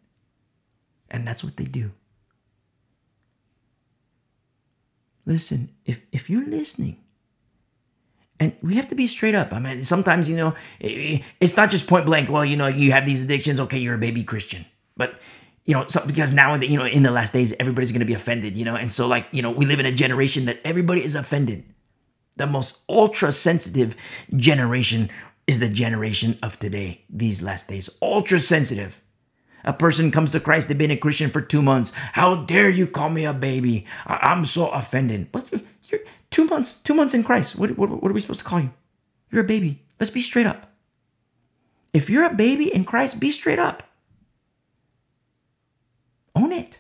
And that's what they do. Listen, if, if you're listening and we have to be straight up. I mean, sometimes, you know, it's not just point blank, well, you know, you have these addictions, okay, you're a baby Christian. But, you know, so, because now, you know, in the last days, everybody's going to be offended, you know, and so, like, you know, we live in a generation that everybody is offended. The most ultra sensitive generation is the generation of today, these last days. Ultra sensitive. A person comes to Christ, they've been a Christian for two months. How dare you call me a baby? I- am so offended. But you're two months, two months in Christ. What, what, what are we supposed to call you? You're a baby. Let's be straight up. If you're a baby in Christ, be straight up. Own it.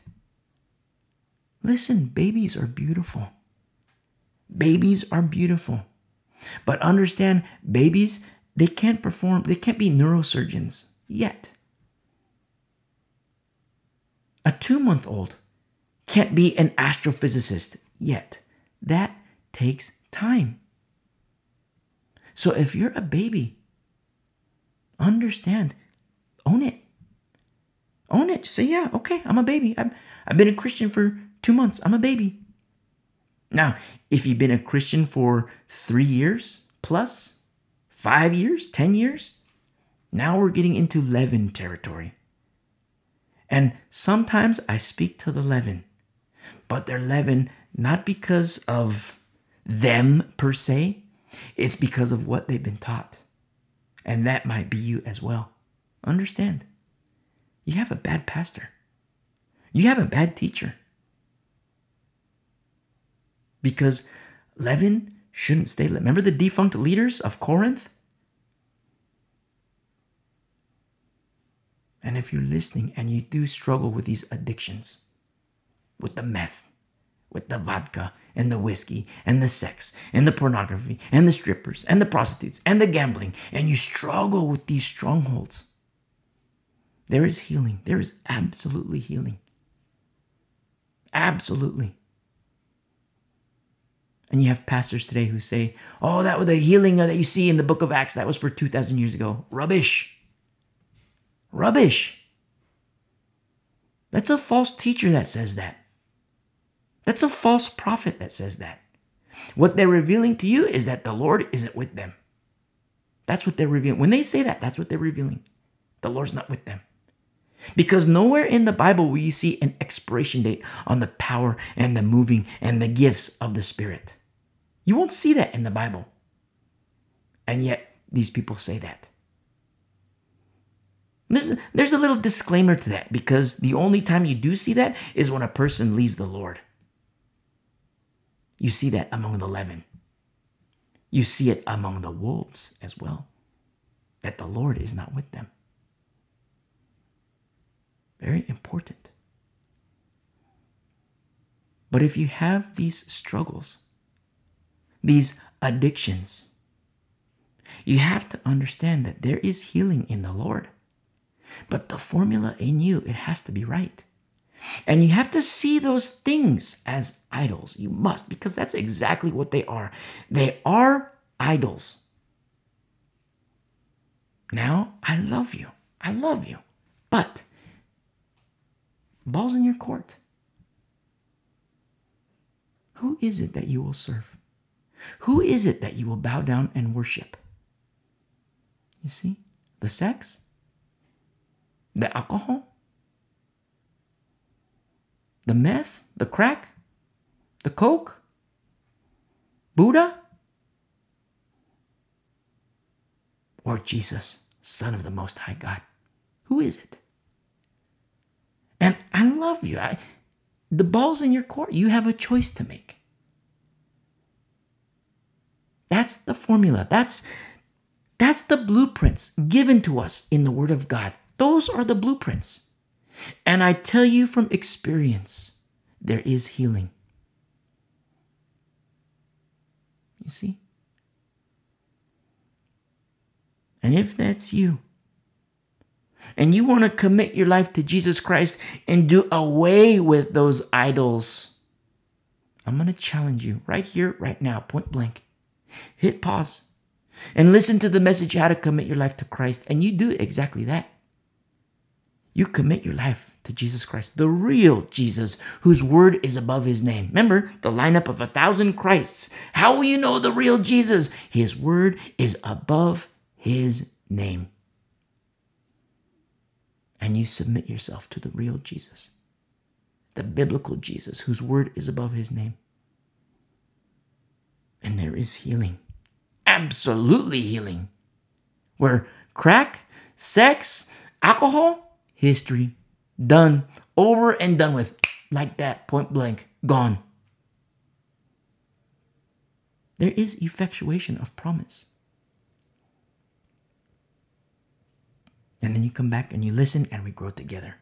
Listen, babies are beautiful. Babies are beautiful. But understand, babies, they can't perform, they can't be neurosurgeons yet. A two month old can't be an astrophysicist yet. That takes time. So if you're a baby, Understand. Own it. Own it. Say, yeah, okay, I'm a baby. I've, I've been a Christian for two months. I'm a baby. Now, if you've been a Christian for three years plus, five years, 10 years, now we're getting into leaven territory. And sometimes I speak to the leaven, but they're leaven not because of them per se, it's because of what they've been taught. And that might be you as well. Understand, you have a bad pastor, you have a bad teacher. Because leaven shouldn't stay. Remember the defunct leaders of Corinth? And if you're listening and you do struggle with these addictions, with the meth, with the vodka and the whiskey and the sex and the pornography and the strippers and the prostitutes and the gambling, and you struggle with these strongholds, there is healing. There is absolutely healing. Absolutely. And you have pastors today who say, oh, that was the healing that you see in the book of Acts, that was for 2,000 years ago. Rubbish. Rubbish. That's a false teacher that says that. That's a false prophet that says that. What they're revealing to you is that the Lord isn't with them. That's what they're revealing. When they say that, that's what they're revealing. The Lord's not with them. Because nowhere in the Bible will you see an expiration date on the power and the moving and the gifts of the Spirit. You won't see that in the Bible. And yet, these people say that. There's, there's a little disclaimer to that because the only time you do see that is when a person leaves the Lord. You see that among the leaven. You see it among the wolves as well, that the Lord is not with them. Very important. But if you have these struggles, these addictions, you have to understand that there is healing in the Lord. But the formula in you, it has to be right. And you have to see those things as idols. You must, because that's exactly what they are. They are idols. Now, I love you. I love you. But, ball's in your court. Who is it that you will serve? Who is it that you will bow down and worship? You see, the sex, the alcohol, the meth, the crack, the coke, Buddha, or Jesus, Son of the Most High God? Who is it? And I love you. I, the ball's in your court. You have a choice to make. That's the formula. That's that's the blueprints given to us in the Word of God. Those are the blueprints. And I tell you from experience, there is healing. You see? And if that's you, and you want to commit your life to Jesus Christ and do away with those idols, I'm going to challenge you right here, right now, point blank. Hit pause and listen to the message how to commit your life to Christ, and you do exactly that. You commit your life to Jesus Christ, the real Jesus, whose word is above his name. Remember the lineup of a thousand Christs. How will you know the real Jesus? His word is above his name. And you submit yourself to the real Jesus, the biblical Jesus, whose word is above his name. And there is healing, absolutely healing. Where crack, sex, alcohol, history, done, over and done with, like that, point blank, gone. There is effectuation of promise. And then you come back and you listen and we grow together.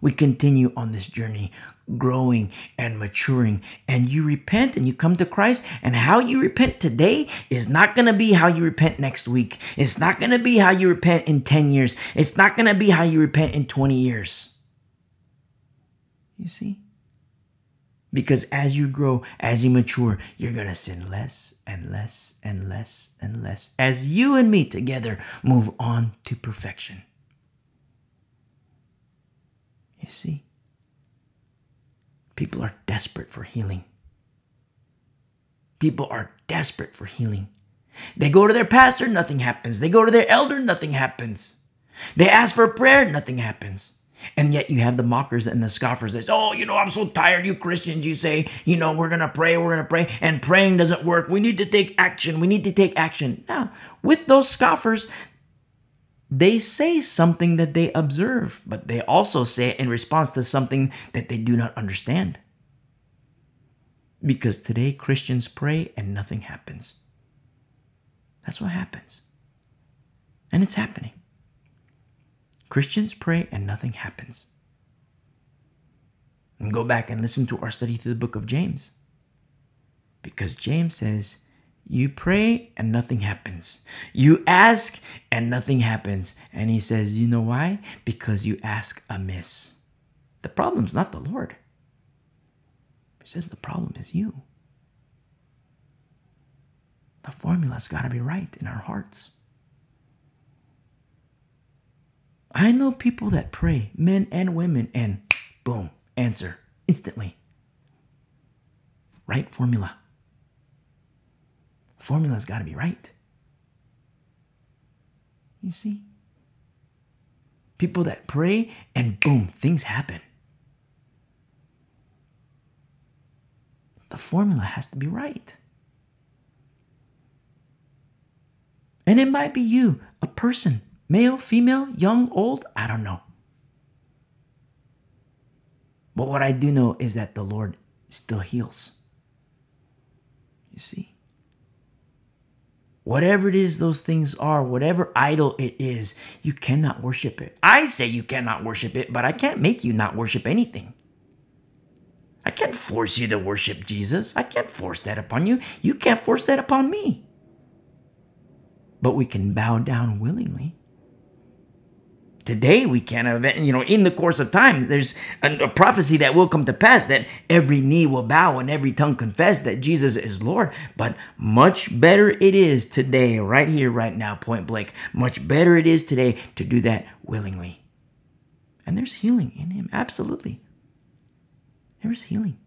We continue on this journey, growing and maturing. And you repent and you come to Christ. And how you repent today is not going to be how you repent next week. It's not going to be how you repent in 10 years. It's not going to be how you repent in 20 years. You see? Because as you grow, as you mature, you're going to sin less and less and less and less as you and me together move on to perfection. You see, people are desperate for healing. People are desperate for healing. They go to their pastor, nothing happens. They go to their elder, nothing happens. They ask for prayer, nothing happens. And yet you have the mockers and the scoffers that say, Oh, you know, I'm so tired, you Christians. You say, you know, we're going to pray, we're going to pray, and praying doesn't work. We need to take action. We need to take action. Now, with those scoffers, they say something that they observe, but they also say it in response to something that they do not understand. Because today Christians pray and nothing happens. That's what happens. And it's happening. Christians pray and nothing happens. And go back and listen to our study through the book of James. Because James says, You pray and nothing happens. You ask and nothing happens. And he says, You know why? Because you ask amiss. The problem's not the Lord. He says the problem is you. The formula's got to be right in our hearts. I know people that pray, men and women, and boom, answer instantly. Right formula. Formula's got to be right. You see? People that pray and boom, things happen. The formula has to be right. And it might be you, a person Male, female, young, old, I don't know. But what I do know is that the Lord still heals. You see? Whatever it is those things are, whatever idol it is, you cannot worship it. I say you cannot worship it, but I can't make you not worship anything. I can't force you to worship Jesus. I can't force that upon you. You can't force that upon me. But we can bow down willingly today we can uh, have you know in the course of time there's a, a, prophecy that will come to pass that every knee will bow and every tongue confess that jesus is lord. But much better it is today right here right now point blank. Much better it is today to do that willingly. And there's healing in him. Absolutely. There's healing.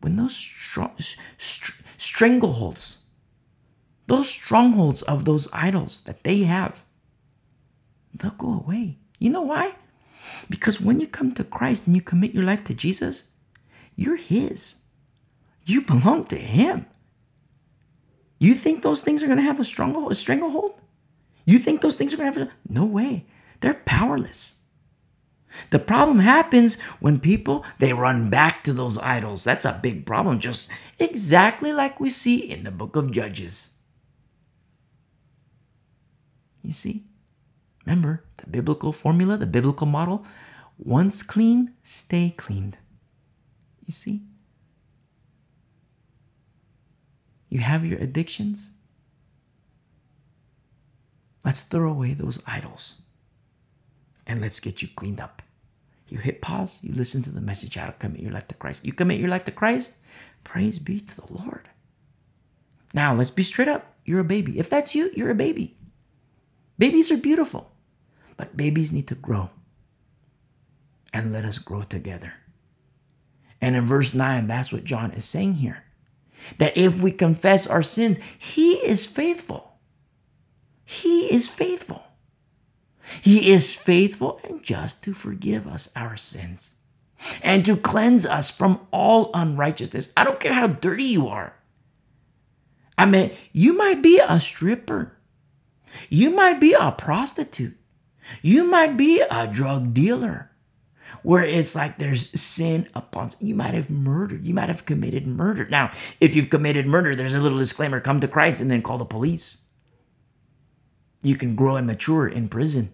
When those str- strangleholds those strongholds of those idols that they have they'll go away. You know why? Because when you come to Christ and you commit your life to Jesus, you're His. You belong to Him. You think those things are going to have a stronghold, a stranglehold? You think those things are going to have a no way. They're powerless. The problem happens when people they run back to those idols. That's a big problem, just exactly like we see in the book of Judges. You see? Remember the biblical formula, the biblical model? Once clean, stay cleaned. You see? You have your addictions. Let's throw away those idols and let's get you cleaned up. You hit pause, you listen to the message how to commit your life to Christ. You commit your life to Christ, praise be to the Lord. Now, let's be straight up. You're a baby. If that's you, you're a baby. Babies are beautiful. But babies need to grow. And let us grow together. And in verse 9, that's what John is saying here. That if we confess our sins, he is faithful. He is faithful. He is faithful and just to forgive us our sins and to cleanse us from all unrighteousness. I don't care how dirty you are. I mean, you might be a stripper, you might be a prostitute, you might be a drug dealer where it's like there's sin upon you might have murdered you might have committed murder. Now if you've committed murder there's a little disclaimer come to christ and then call the police. You can grow and mature in prison.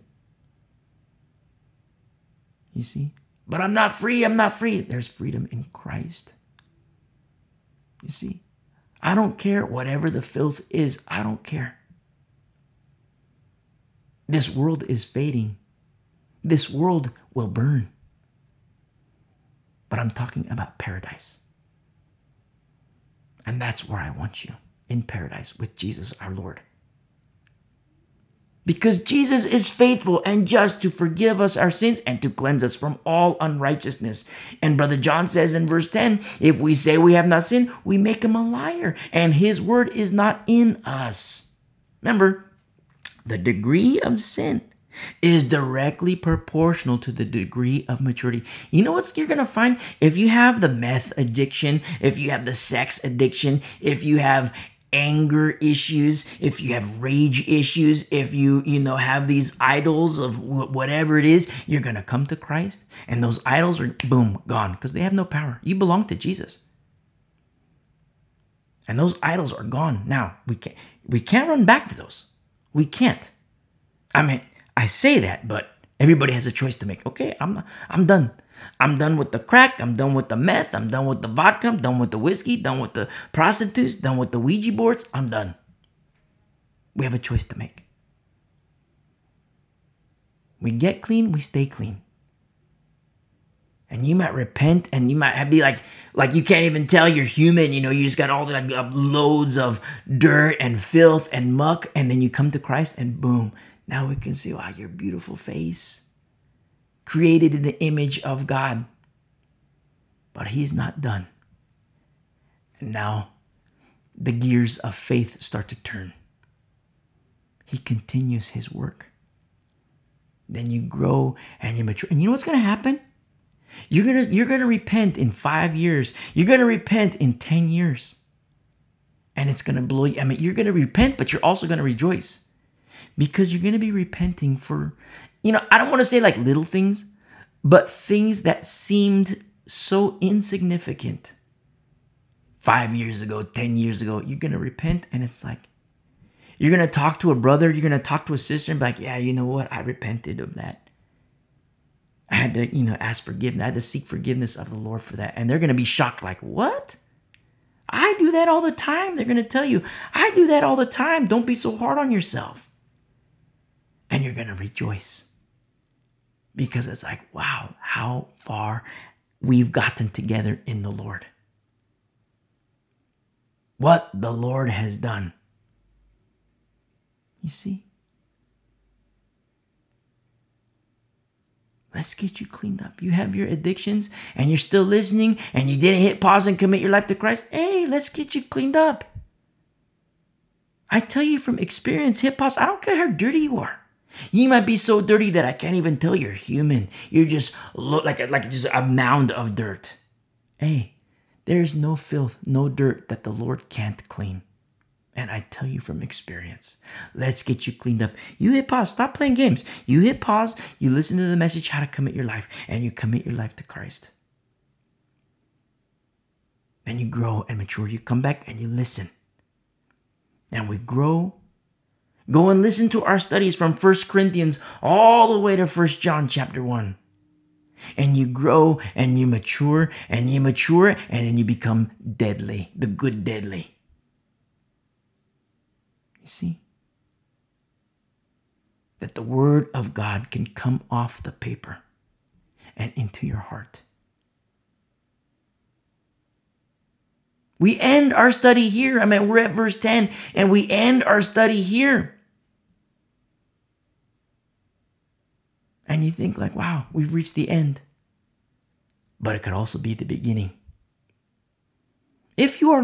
You see? But i'm not free i'm not free. There's freedom in christ. You see? I don't care whatever the filth is i don't care this world is fading. This world will burn. but I'm talking about paradise. And that's where I want you in paradise with Jesus our Lord. Because Jesus is faithful and just to forgive us our sins and to cleanse us from all unrighteousness. And Brother John says in verse 10 if we say we have not sinned, we make him a liar, and his word is not in us. Remember, the degree of sin is directly proportional to the degree of maturity. You know what you're going to find? If you have the meth addiction, if you have the sex addiction, if you have anger issues, if you have rage issues, if you, you know, have these idols of whatever it is, you're going to come to Christ and those idols are boom, gone because they have no power. You belong to Jesus. And those idols are gone. Now, we can't we can't run back to those. We can't. I mean, I say that, but everybody has a choice to make. Okay, I'm I'm done. I'm done with the crack. I'm done with the meth. I'm done with the vodka. I'm done with the whiskey. Done with the prostitutes. Done with the Ouija boards. I'm done. We have a choice to make. We get clean, we stay clean. And you might repent and you might be like, like you can't even tell you're human. You know, you just got all the like, loads of dirt and filth and muck. And then you come to Christ and boom, now we can see, wow, your beautiful face created in the image of God. But he's not done. And now the gears of faith start to turn. He continues his work. Then you grow and you mature. And you know what's going to happen? You're going to you're going to repent in 5 years. You're going to repent in 10 years. And it's going to blow you. I mean, you're going to repent, but you're also going to rejoice. Because you're going to be repenting for you know, I don't want to say like little things, but things that seemed so insignificant five years ago, 10 years ago, you're going to repent. And it's like, you're going to talk to a brother, you're going to talk to a sister and be like, yeah, you know what? I repented of that. I had to, you know, ask forgiveness. I had to seek forgiveness of the Lord for that. And they're going to be shocked, like, what? I do that all the time. They're going to tell you, I do that all the time. Don't be so hard on yourself. And you're going to rejoice because it's like, wow, how far we've gotten together in the Lord. What the Lord has done. You see? Let's get you cleaned up. You have your addictions and you're still listening and you didn't hit pause and commit your life to Christ. Hey, let's get you cleaned up. I tell you from experience, hit pause. I don't care how dirty you are. You might be so dirty that I can't even tell you're human. You're just like like just a mound of dirt. Hey, there's no filth, no dirt that the Lord can't clean. And I tell you from experience, let's get you cleaned up. You hit pause, stop playing games. You hit pause, you listen to the message how to commit your life, and you commit your life to Christ. And you grow and mature. You come back and you listen. And we grow Go and listen to our studies from 1 Corinthians all the way to 1 John chapter 1. And you grow and you mature and you mature and then you become deadly, the good deadly. You see? That the word of God can come off the paper and into your heart. We end our study here. I mean, we're at verse 10 and we end our study here. And you think, like, wow, we've reached the end. But it could also be the beginning. If you are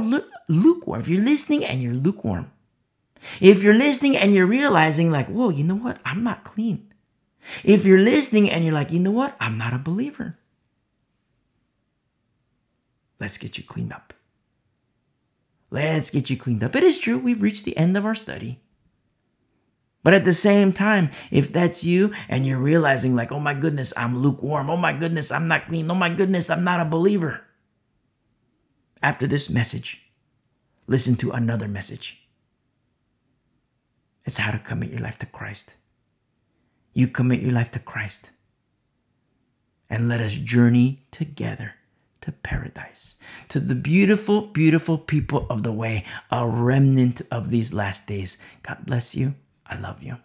lukewarm, if you're listening and you're lukewarm, if you're listening and you're realizing, like, whoa, you know what? I'm not clean. If you're listening and you're like, you know what? I'm not a believer. Let's get you cleaned up. Let's get you cleaned up. It is true, we've reached the end of our study. But at the same time, if that's you and you're realizing, like, oh my goodness, I'm lukewarm. Oh my goodness, I'm not clean. Oh my goodness, I'm not a believer. After this message, listen to another message. It's how to commit your life to Christ. You commit your life to Christ. And let us journey together to paradise, to the beautiful, beautiful people of the way, a remnant of these last days. God bless you. I love you.